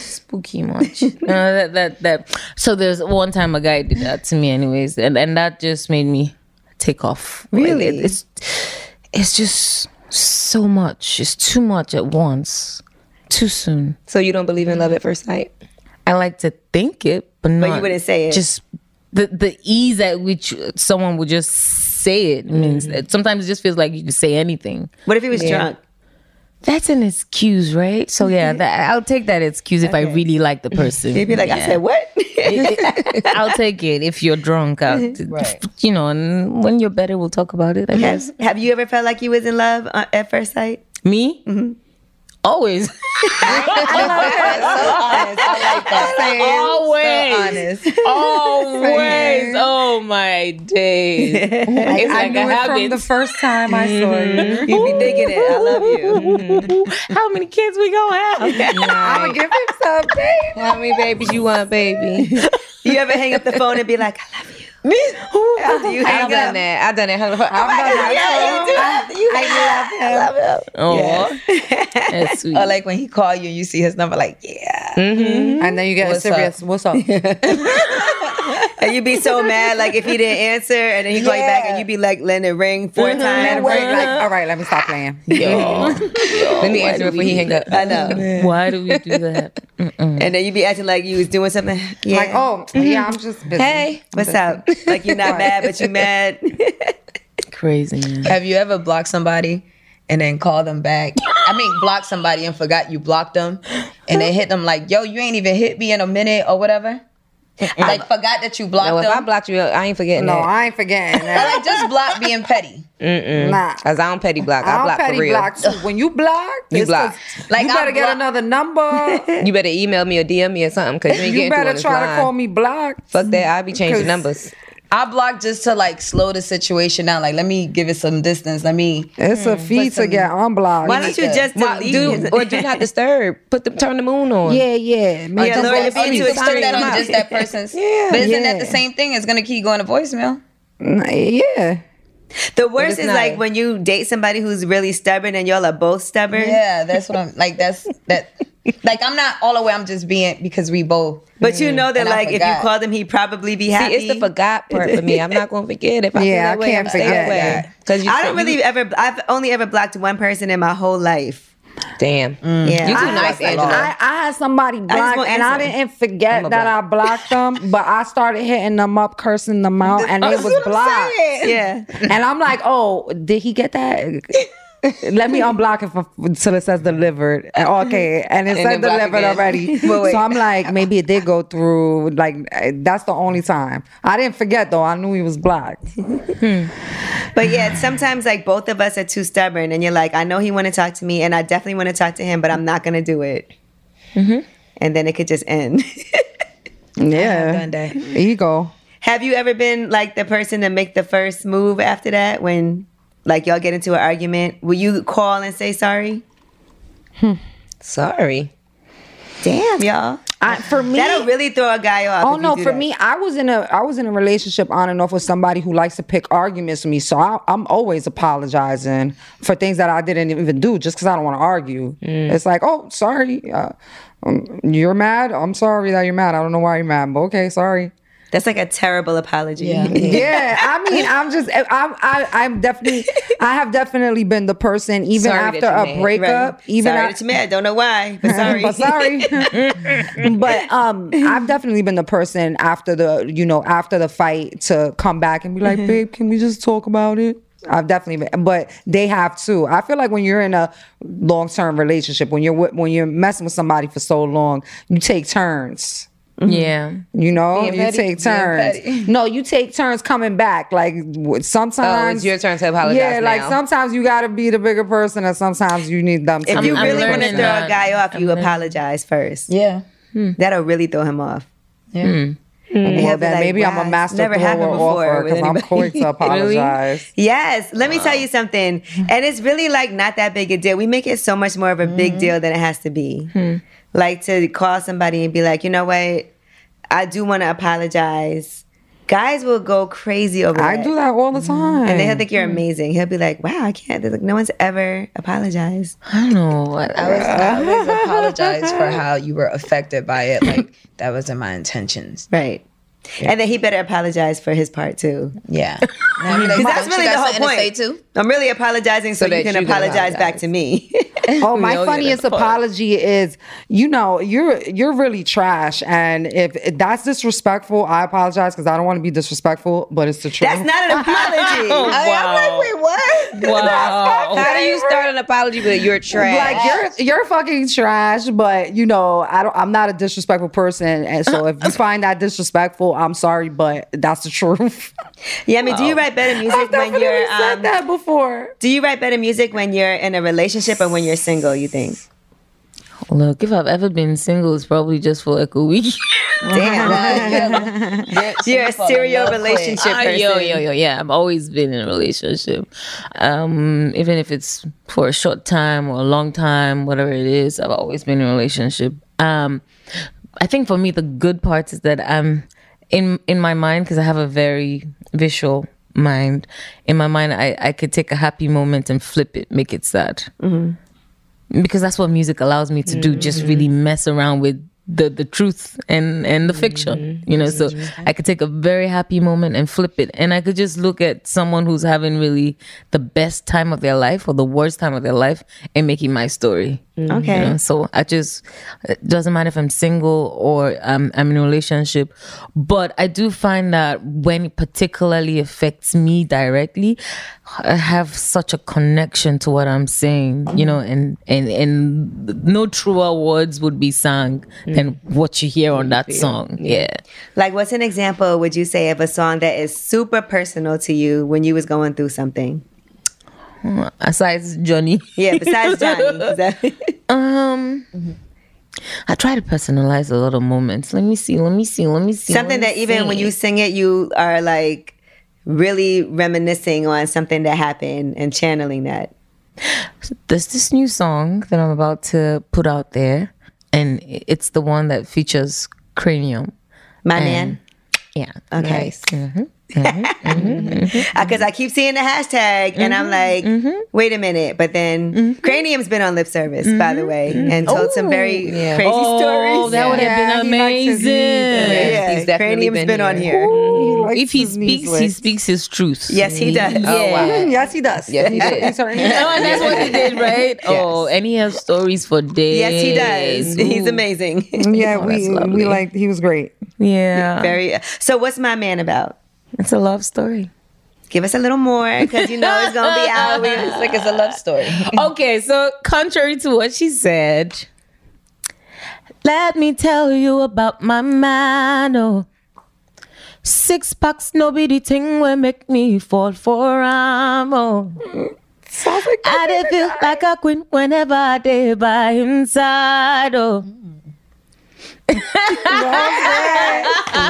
spooky much. [LAUGHS] No, that that that. So there's one time a guy did that to me, anyways, and and that just made me take off. Really? it- it's it's just so much. It's too much at once. Too soon. So you don't believe in love at first sight? I like to think it, but not. But you wouldn't say it. Just the the ease at which someone would just say it means Mm-hmm. that sometimes it just feels like you can say anything. What if he was drunk? That's an excuse, right? So yeah, mm-hmm. that, I'll take that excuse if I really like the person. He'd be like, I said, what? I'll take it if you're drunk. I'll, mm-hmm. You know, and when you're better, we'll talk about it. I guess. have, have you ever felt like you was in love uh, at first sight? Me, mm-hmm. Always, [LAUGHS] always, always. Oh my days! [LAUGHS] It's I like knew a it from the first time I saw you. Mm-hmm. You be thinking it. I love you. How many kids we gonna have? [LAUGHS] I'm gonna give him some, babe. How many babies you want, baby? You ever hang up the phone and be like, I love you? After ah, you hang I've done up. that. I've done that. I'm done that. Oh, that's sweet. Or like when he call you and you see his number, like, yeah. Mm-hmm. And then you get What's serious. What's up? [LAUGHS] And you be so [LAUGHS] mad, like if he didn't answer, and then he call you back, and you be like letting it ring 4 Let times. him break, like, all right, let me stop playing. [LAUGHS] Let me answer before he hang up. I know. Why do we do that? And then you be acting like you was doing something. Yeah. Like, oh, yeah, mm-hmm. I'm just busy. hey, what's up? Like you're not [LAUGHS] mad, but you mad. [LAUGHS] Crazy man. Have you ever blocked somebody and then called them back? I mean, blocked somebody and forgot you blocked them, and then hit them like, "Yo, you ain't even hit me in a minute or whatever." like forgot that you blocked No, if them. I blocked you, I ain't forgetting No, that. I ain't forgetting Or, [LAUGHS] that. like just block being petty. Nah. Cause I don't petty block. I, I don't block petty for real. block too. When you block, You it's block. 'cause Like, you I better get block- another number. You better email me or DM me or something. Cause you ain't you getting better through on this try to line. call me blocked. Fuck that. I'll be changing 'Cause- numbers. I block just to like slow the situation down. Like, let me give it some distance. Let me. It's a hmm. fee to get unblocked. Why don't you just Why- delete do or do not disturb. Put the turn the moon on. Yeah, yeah. Make Yeah, them Lord, go you're being sleep. too Put that on just that [LAUGHS] person's. Yeah. But isn't that the same thing? It's gonna keep going to voicemail. Yeah. The worst is not. like when you date somebody who's really stubborn and y'all are both stubborn. Yeah, that's what I'm like. That's that. Like I'm not all the way. I'm just being because we both. But you mm, know that like if you call called him, he'd probably be See, happy. it's the forgot part for me. I'm not gonna forget if I feel Yeah, that I way. can't I'm staying forget away. that. Cause I said don't really you- ever. I've only ever blocked one person in my whole life. Damn. Mm. Yeah, You too I- nice, Angela. I, I had somebody blocked won't and I didn't forget I'm a that I blocked them, [LAUGHS] but I started hitting them up, cursing them out, and it was blocked. Yeah, And I'm like, oh, did he get that? [LAUGHS] Let me unblock it for, until it says delivered. [LAUGHS] Okay, and it And said delivered again. already. [LAUGHS] So I'm like, maybe it did go through. Like that's the only time I didn't forget though. I knew he was blocked. [LAUGHS] but yeah, sometimes like both of us are too stubborn, and you're like, I know he want to talk to me, and I definitely want to talk to him, but I'm not gonna do it. Mm-hmm. And then it could just end. Yeah, ego. Have you ever been like the person to make the first move after that when like y'all get into an argument? Will you call and say sorry? Sorry. Damn, y'all. I, for me, That'll really throw a guy off. Oh no! For that. me, I was in a I was in a relationship on and off with somebody who likes to pick arguments with me. So I, I'm always apologizing for things that I didn't even do just because I don't want to argue. It's like, oh, sorry, uh, um, you're mad. I'm sorry that you're mad. I don't know why you're mad, but okay, sorry. That's like a terrible apology. Yeah. [LAUGHS] yeah, I mean, I'm just, I'm, I, I'm definitely, I have definitely been the person, even Sorry after a breakup, Right. even sorry af- that you're mad. Don't know why, but sorry. [LAUGHS] but sorry. [LAUGHS] but um, I've definitely been the person after the, you know, after the fight to come back and be like, babe, can we just talk about it? I've definitely been, but they have too. I feel like when you're in a long term relationship, when you're when you're messing with somebody for so long, you take turns. Mm-hmm. Yeah. You know, Being you petty? take turns. No, you take turns coming back. Like sometimes Oh, it's your turn to apologize Yeah, like sometimes you got to be the bigger person, and sometimes you need them. To If be you the I'm really want to throw that. a guy off, you I'm learning. apologize first. Yeah. Hmm. That'll really throw him off. Yeah. person. And Well, then like, maybe I'm a master never thrower happened before offer because I'm quick to [LAUGHS] apologize. Yes. Let me tell you something. And it's really like not that big a deal. We make it so much more of a big mm-hmm. deal than it has to be. Hmm. Like to call somebody and be like, you know what? I do want to apologize. Guys will go crazy over that. I that. do that all the mm-hmm. time. And then he'll think you're amazing. He'll be like, wow, I can't. Like, no one's ever apologized. I don't know. what- I was I [LAUGHS] always apologize for how you were affected by it. Like that wasn't my intentions. Right. And then he better apologize for his part too. Yeah. [LAUGHS] Because that's really the whole point. too? I'm really apologizing so, So you can you can apologize back to me. [LAUGHS] Oh, my funniest apology is, you know, you're you're really trash, and if that's disrespectful, I apologize because I don't want to be disrespectful, but it's the truth. That's not an [LAUGHS] apology. Oh, I, am like, wait, what? Wow. How do you start an apology but you're trash? like you're you're fucking trash, but you know I don't. I'm not a disrespectful person, and so if you find that disrespectful, I'm sorry, but that's the truth. [LAUGHS] Yeah, I mean, do you write better [LAUGHS] music I've when you're said um, that before. Do you write better music when you're in a relationship or when you're single, you think? Look, if I've ever been single, it's probably just for like a week. [LAUGHS] Damn. you're a serial relationship person. yo, yo, yo, yeah. I've always been in a relationship. Um, even if it's for a short time or a long time, whatever it is, I've always been in a relationship. Um, I think for me, the good part is that I'm in in my mind because I have a very visual mind. In my mind, I I could take a happy moment and flip it, make it sad. Mm-hmm. Because that's what music allows me to do just mm-hmm. really mess around with the the truth and and the fiction mm-hmm. you know? So i could take a very happy moment and flip it. And i could just look at someone who's having really the best time of their life or the worst time of their life and making my story Okay. you know? so i just it doesn't matter if i'm single or um, i'm in a relationship but i do find that when it particularly affects me directly i have such a connection to what i'm saying you know and and and no truer words would be sung than what you hear on that song yeah Like, what's an example, would you say, of a song that is super personal to you when you was going through something? Mm, aside johnny Yeah, besides Johnny. [LAUGHS] That- um mm-hmm. I try to personalize a lot of moments. Let me see. Let me see. Let me see. something that even when you sing it, you are like really reminiscing on something that happened and channeling that. there's this new song that I'm about to put out there, and it's the one that features Kranium. My And- man. Yeah. Okay. Nice. Mm-hmm. Mm-hmm, mm-hmm, [LAUGHS] because I keep seeing the hashtag and I'm mm-hmm, like, wait a minute. But then Kranium's been on lip service, by the way, and told some very oh, crazy Oh, stories. that would Yeah, have been he likes his amazing. music. yeah, He's definitely Kranium's been been, on here. here. likes If he his speaks, he speaks his truth. Yes, he does. Oh wow. yes, he does. Yes, he [LAUGHS] did. He's certainly- [LAUGHS] Oh, and that's what he did, right? Oh, and he has stories for days. Yes, he does. He's amazing. Yeah, Oh, we we like. He was great. Yeah. Very. So, what's my man about? It's a love story. Give us a little more, because you know it's gonna be out. It's like it's a love story. [LAUGHS] Okay, so contrary to what she said, let me tell you about my man. Oh. Six packs, no be the thing will make me fall for him. Oh. I did feel like a queen whenever I did by his side. Oh.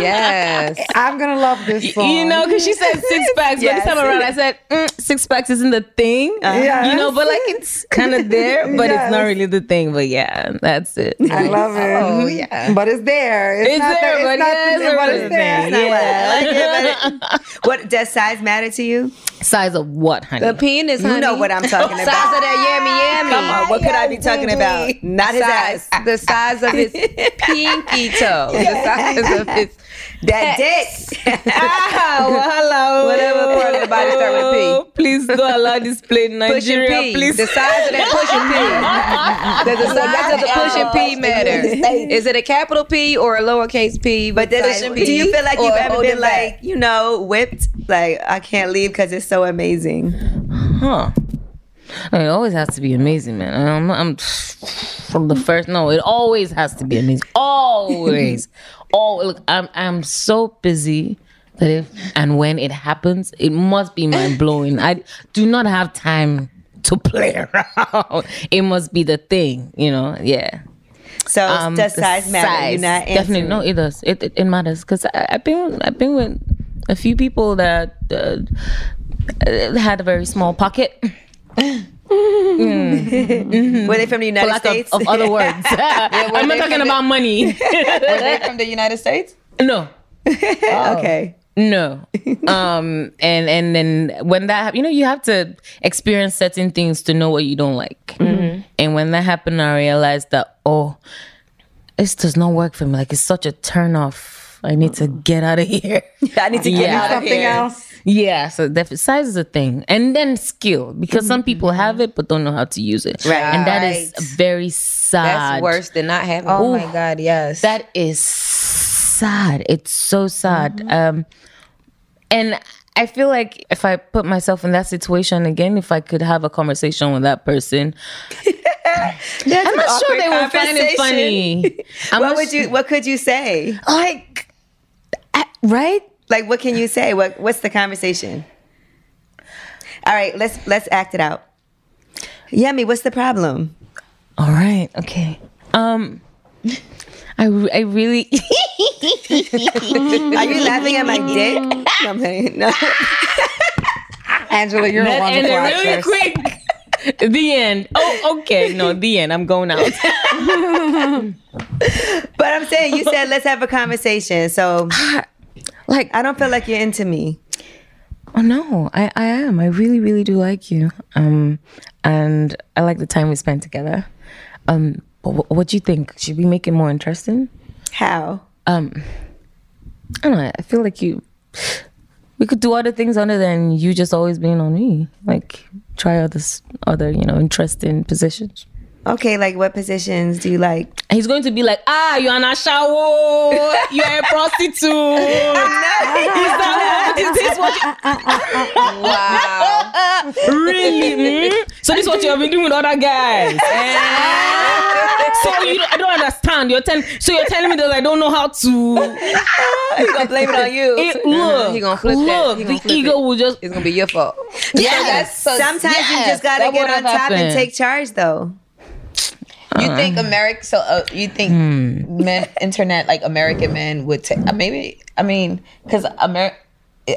Yes. I'm gonna love this song. You know, because she said six packs, but this time around I said mm, six packs isn't the thing. Yes. You know, but like it's kind of there, but it's not really the thing. But yeah, that's it. I love it. Oh, yeah. but it's there. It's, It's not there, the, but it's not yeah, the, but it's there. there. I like it, it- [LAUGHS] what does size matter to you? Size of what, honey? The penis, honey. You know what I'm talking about. [LAUGHS] Size about. of that yammy yammy. Come on, what could I be talking about? Not his size, the size of his [LAUGHS] pinky toe, the size of his That dick. [LAUGHS] Ah, well, hello. Whatever part of the body start with P. Please don't allow this play in pushing Nigeria, P. please. The size of that pushing P. Does the size of the pushing P matter? Is it a capital P or a lowercase P? But does Pushing it, do you feel like you've ever been like, you know, whipped? Like, I can't leave because it's so amazing. Huh. I mean, it always has to be amazing, man. I'm, I'm from the first. No, it always has to be amazing. Always, [LAUGHS] Oh, look, I'm I'm so busy that if and when it happens, it must be mind blowing. I do not have time to play [LAUGHS] around. It must be the thing, you know. Yeah. So Um, does size matter? You're not definitely no. It does. It it, it matters because I've been I've been with a few people that uh, had a very small pocket. Were they from the For United lack of, States? of other words, [LAUGHS] I'm not talking from the- about money. [LAUGHS] Were they from the United States? no, okay. No. um and and then when that you know you have to experience certain things to know what you don't like. And when that happened I realized that oh this does not work for me. Like it's such a turn off. I need to get out of here. I need to get Yeah. out of Something here. else. yeah, so def- size is a thing. And then skill because some people have it but don't know how to use it. Right. And that is very sad. That's worse than not having. Oh my God, yes. That is sad. It's so sad. Um, and I feel like if I put myself in that situation again, if I could have a conversation with that person, [LAUGHS] I'm not sure they would find it funny. I'm What not would you? What could you say? like? I- right? Like, what can you say? What What's the conversation? All right, let's let's act it out. Yummy, what's the problem? All right. Okay. Um, I I really. [LAUGHS] Are you laughing at my dick? No, I'm kidding. No. [LAUGHS] Angela, you're a that wonderful ended really actress. quick. the end. Oh, okay. No, the end. I'm going out. [LAUGHS] But I'm saying you said let's have a conversation. So [SIGHS] like I don't feel like you're into me. Oh no, I, I am. I really, really do like you. Um, and I like the time we spent together. Um, but wh- what do you think? Should we make it more interesting? How? Um, I don't know. I feel like you. We could do other things other than you just always being on me. Like try other other you know interesting positions. Okay, like what positions do you like? He's going to be like, ah, you're an ashawo, you're a prostitute. Is that what, is this what you, Wow. [LAUGHS] really? mm? So this is what you have been doing with other guys. Eh? [LAUGHS] so you, don't- I don't understand. You're telling, so you're telling me that I don't know how to. [LAUGHS] He's gonna blame it on you. It, look, He gonna flip that. look, He gonna the flip ego it. will just. It's gonna be your fault. Yes. Sometimes you yes, just gotta get on have top and take charge, though. You think America? So uh, you think Hmm. men, internet, like American men, would take? Uh, maybe I mean, because America.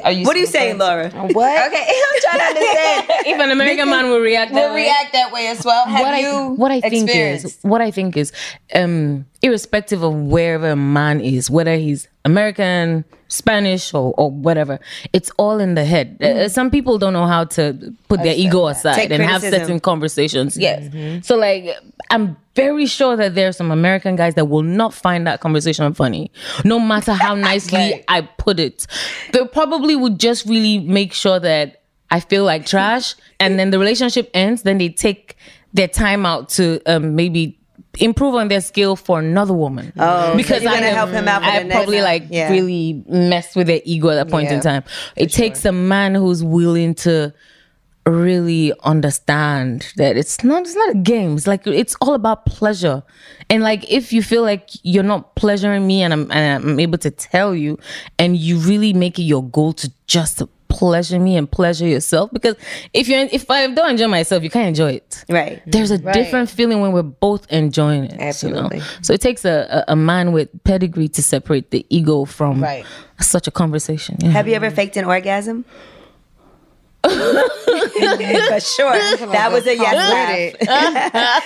Are you? What are you saying, Laura? What? [LAUGHS] Okay, [LAUGHS] I'm trying to understand. If an American man will react, that Will way. react that way as well. Have what you? I what I think is what I think is um irrespective of wherever a man is, whether he's American, Spanish, or, or whatever, it's all in the head. Uh, some people don't know how to put their ego aside Take and have certain conversations. Yes. So like I'm very sure that there are some American guys that will not find that conversation funny, no matter how [LAUGHS] nicely I put it. They probably would just really make sure that I feel like trash, and then the relationship ends. Then they take their time out to um, maybe improve on their skill for another woman. Oh, because you're I gonna have- help him out I probably like Yeah. really messed with their ego at that point in time. It takes a man who's willing to really understand that it's not it's not a game it's like it's all about pleasure and like if you feel like you're not pleasuring me and I'm, and I'm able to tell you and you really make it your goal to just pleasure me and pleasure yourself because if you if I don't enjoy myself you can't enjoy it Right. there's a different feeling when we're both enjoying it Absolutely. you know? so it takes a, a, a man with pedigree to separate the ego from Right. such a conversation yeah. Have you ever faked an orgasm? [LAUGHS] For sure. That was a yes laugh.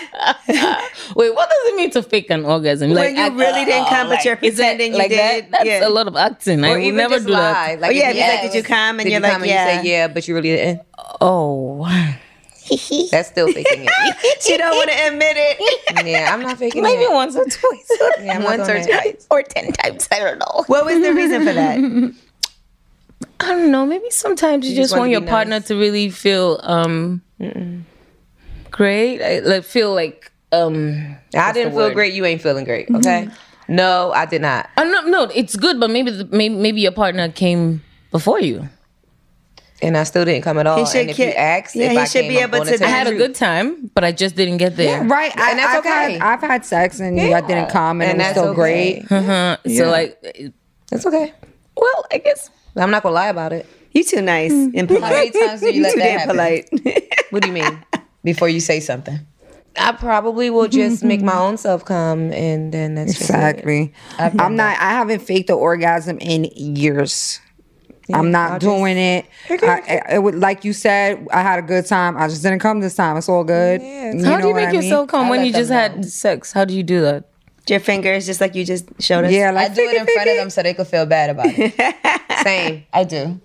[LAUGHS] Wait, what does it mean to fake an orgasm? When you really didn't come, but you're that pretending you like did. that? That's Yeah. a lot of acting. I Or will even never do lie. that. Oh, yeah, if like, did you come? And did you're you like, come and yeah. you say yeah, but you really didn't. Oh, [LAUGHS] That's still faking it. She don't want to admit it. yeah, I'm not faking maybe it. Maybe once or twice, Yeah, Once or twice. or ten times. I don't know. What was the reason for that? I don't know. Maybe sometimes you, just, want want your be partner nice. to really feel um great. I, like feel like um. I didn't feel great. You ain't feeling great. Okay. No, I did not. Uh, no, no, it's good, but maybe the, maybe maybe your partner came before you. and I still didn't come at all. He should and if you ki- asked, yeah, if he I should came, be I'm able going to I had a good time, but I just didn't get there. Right, I, And that's I've okay. Had, I've had sex and I didn't come, and, And it was that's still okay. great. Uh-huh. So like, that's okay. Well, I guess I'm not gonna lie about it. You too nice mm. and How polite. many times do you You let too that damn happen polite. What do you mean? [LAUGHS] before you say something? I probably will just make my own self come, and then that's. Exactly. I'm not. I haven't faked the orgasm in years. I'm not I'll just- doing it. I, I- it would, like you said, I had a good time. I just didn't come this time. It's all good. how do you what make I mean? yourself come when you them just had sex? How do you do that? Your fingers, just like you just showed us. Yeah, I like do it in front of them so they could feel bad about it. [LAUGHS] Same. I do.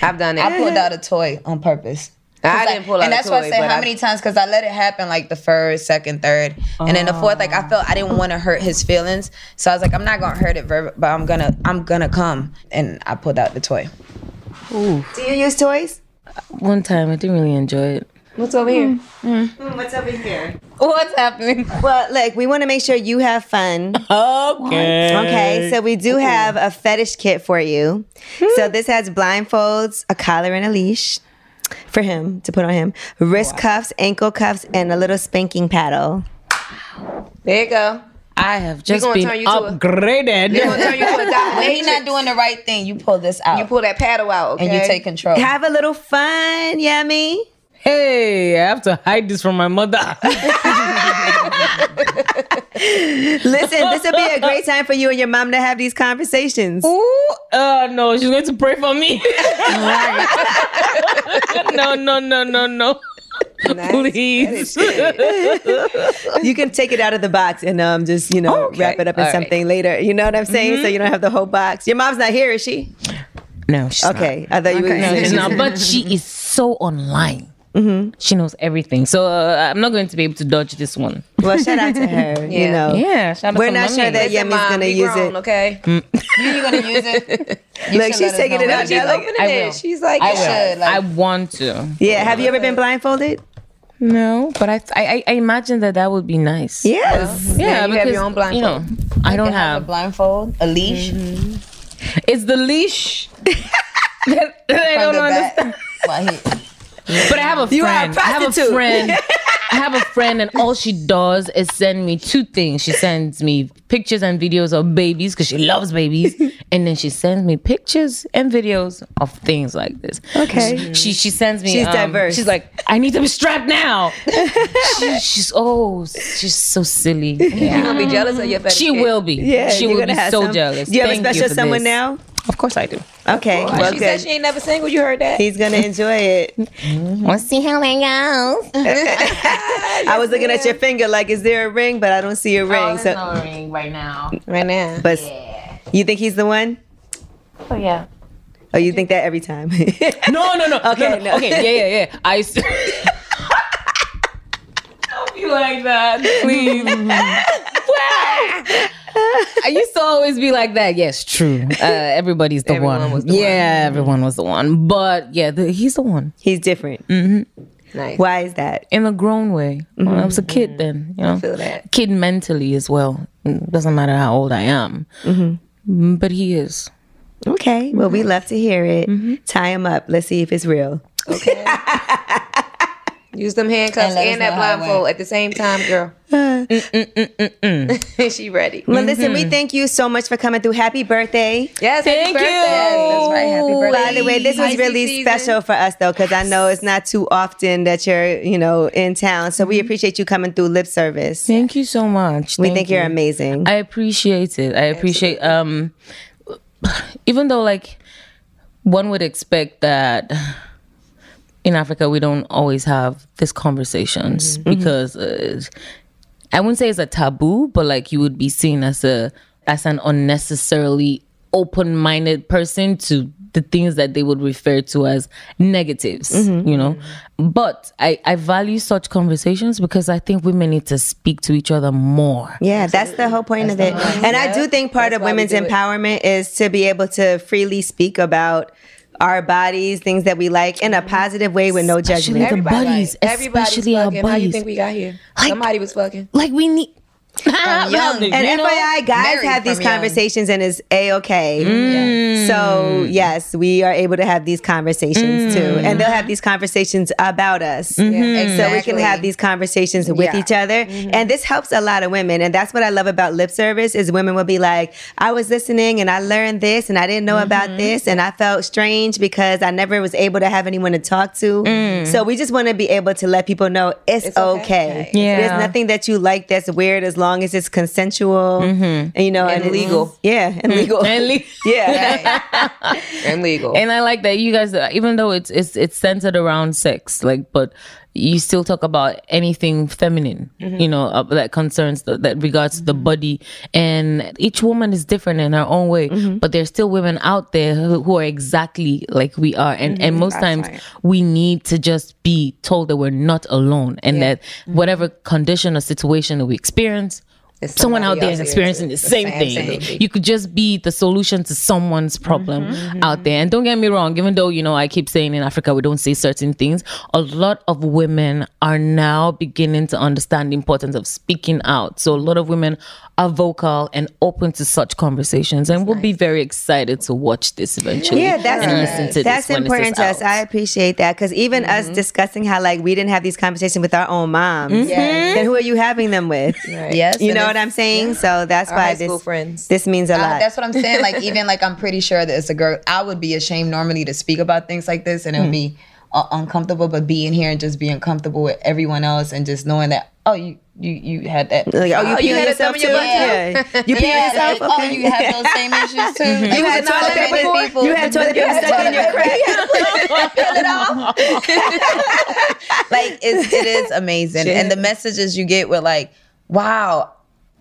I've done it. I pulled out a toy on purpose. I 'Cause didn't pull out and that's why I say how I- many times because I let it happen like the first, second, third, and then the fourth. Like I ah. felt I didn't want to hurt his feelings, so I was like, I'm not gonna hurt it, verb- but I'm gonna I'm gonna come, and I pulled out the toy. Do you use toys? One time, I didn't really enjoy it. What's over here? Mm, mm. Mm, what's over here? What's happening? [LAUGHS] Well, look, we want to make sure you have fun. Okay. Okay, so we do have a fetish kit for you. Hmm. So this has blindfolds, a collar, and a leash for him to put on him, wrist cuffs, ankle cuffs, and a little spanking paddle. There you go. I have just gonna been turn you upgraded. We're gonna turn you to a guy. When you're not doing the right thing, you pull this out You pull that paddle out, okay? and you take control. Have a little fun, yummy. Hey, I have to hide this from my mother. [LAUGHS] Listen, this would be a great time for you and your mom to have these conversations. Ooh, uh, no, she's going to pray for me. [LAUGHS] no, no, no, no, no. Please. You can take it out of the box and um just you know Okay. wrap it up in All right. something later. You know what I'm saying? So you don't have the whole box. Your mom's not here, is she? No, she's Okay, I thought you were. No, she's [LAUGHS] not. But she is so online. Mm-hmm. She knows everything. So uh, I'm not going to be able to dodge this one. Well, shout out to her. You [LAUGHS] know, Yeah, shout we're to not mommy. sure that Listen, Yemi's Mom, gonna use grown, it. Okay. Mm. [LAUGHS] you're gonna use it? You Look, she's taking it out. She's do like, it. I it. She's like, I yeah. should. Like, I want to. Yeah, have you ever been blindfolded? No, but I, I I imagine that that would be nice. Yes. Yeah, you have because, your own blindfold. You know, I don't have a blindfold, a leash mm-hmm. It's the leash. [LAUGHS] that I don't the understand. back. But I have a You are a friend. I have a friend. [LAUGHS] I have a friend, and all she does is send me two things. She sends me pictures and videos of babies because she loves babies, [LAUGHS] and then she sends me pictures and videos of things like this. Okay. She she sends me. She's um, diverse. She's like, I need to be strapped now. [LAUGHS] She- she's oh, she's so silly. You Yeah. gonna be jealous of your She kid? will be. Yeah, she will be so some. jealous. Do you have Thank a special someone this. now? Of course I do. Okay, well, She said she ain't never single. You heard that? He's gonna enjoy it. Mm-hmm. Let's see how it goes. [LAUGHS] I was looking at your finger, like, is there a ring? But I don't see a oh, ring. so, no ring right now. Right now. but you think he's the one? Oh yeah. Oh, you think that every time? [LAUGHS] No, no, no. Okay, no, no. no. okay, yeah, yeah, yeah. I. s- [LAUGHS] Don't be like that, please. I used to always be like that. Yes, true. Uh, everybody's the Everyone one. was the yeah, everyone was the one. But yeah, the, he's the one he's different. nice. Why is that? in a grown way. Well, I was a kid then, you know. feel that. Kid mentally as well. Doesn't matter how old I am. Mm, But he is. Okay, well, we love to hear it. Tie him up. Let's see if it's real. [LAUGHS] Use them handcuffs And and, that know how it blindfold at the same time, girl. [LAUGHS] [LAUGHS] she ready. Well, listen, we thank you so much for coming through. Happy birthday. Yes, happy Thank birthday. you. Yes, that's right. Happy birthday. By the way, this was really season. special for us though, because I know it's not too often that you're, you know, in town. So we appreciate you coming through lip service. Thank you so much. We Thank think you're amazing. I appreciate it. I appreciate um [SIGHS] even though like one would expect that in Africa we don't always have these conversations mm-hmm. Mm-hmm. because uh, I wouldn't say it's a taboo, but like you would be seen as a as an unnecessarily open-minded person to the things that they would refer to as negatives, mm-hmm. you know. But I, I value such conversations because I think women need to speak to each other more. Yeah, that's the whole point of it. And I do think part of women's empowerment is to be able to freely speak about our bodies, things that we like in a positive way with no Especially judgment. the buddies, Everybody's especially our fucking. How you think we got here? Like- Somebody was fucking. like we need Um, um, from young. And You FYI, guys have these from young. conversations and is a okay. Mm. So yes, we are able to have these conversations mm. too, and they'll have these conversations about us. Mm-hmm. So we can have these conversations with Yeah. each other, mm-hmm. and this helps a lot of women. And that's what I love about lip service is women will be like, "I was listening and I learned this, and I didn't know about mm-hmm. this, and I felt strange because I never was able to have anyone to talk to." Mm. So we just want to be able to let people know it's, okay. Yeah. There's nothing that you like that's weird as long as it's consensual, and, you know, And it- legal. Yeah, and mm-hmm. legal. And le- [LAUGHS] yeah. [LAUGHS] and legal. and I like that you guys, even though it's it's it's centered around sex, like, but you still talk about anything feminine, mm-hmm. you know, uh, that concerns the, that regards to the mm-hmm. body, and each woman is different in her own way. Mm-hmm. But there's still women out there who, who are exactly like we are, and and most times we need to just be told that we're not alone, and that whatever condition or situation that we experience. It's Someone out somebody there is experiencing the same, thing. You could just be the solution to someone's problem mm-hmm, mm-hmm. out there. And don't get me wrong, even though, you know, I keep saying in Africa we don't say certain things, a lot of women are now beginning to understand the importance of speaking out. So a lot of women are vocal and open to such conversations. And we'll be very excited to watch this eventually. Yeah, that's and listen to that's this important this to us. out. I appreciate that because even us mm-hmm. discussing how like we didn't have these conversations with our own moms, then who are you having them with? Yes, You know it's- what I'm saying? So that's Our why this friends. this means a Uh, lot. that's what I'm saying. Like [LAUGHS] even like I'm pretty sure that as a girl, I would be ashamed normally to speak about things like this, and it would be uh, uncomfortable. But being here and just being comfortable with everyone else, and just knowing that oh you you you had that. like, oh, you Oh, you had a yourself thumb in your butt, Yeah. You pee on Yeah, yourself? like, oh, you have those same issues too. You had toilet paper. people- You had toilet paper stuck in your crack. [LAUGHS] [LAUGHS] like it's, it is amazing and the messages you get with like wow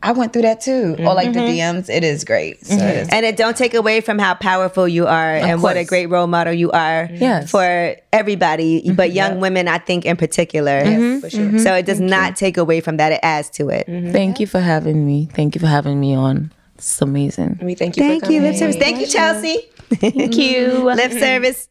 i went through that too or like the mm-hmm. dms it is great so mm-hmm. it is And it don't take away from how powerful you are and what a great role model you are Yes. for everybody, mm-hmm. but young women, I think in particular. for sure. So it does not take away from that; it adds to it. Thank you for having me. Thank you for having me on. It's amazing. We thank you Thank for you, coming. lip service. Thank you, Chelsea. Thank you. [LAUGHS] lip service.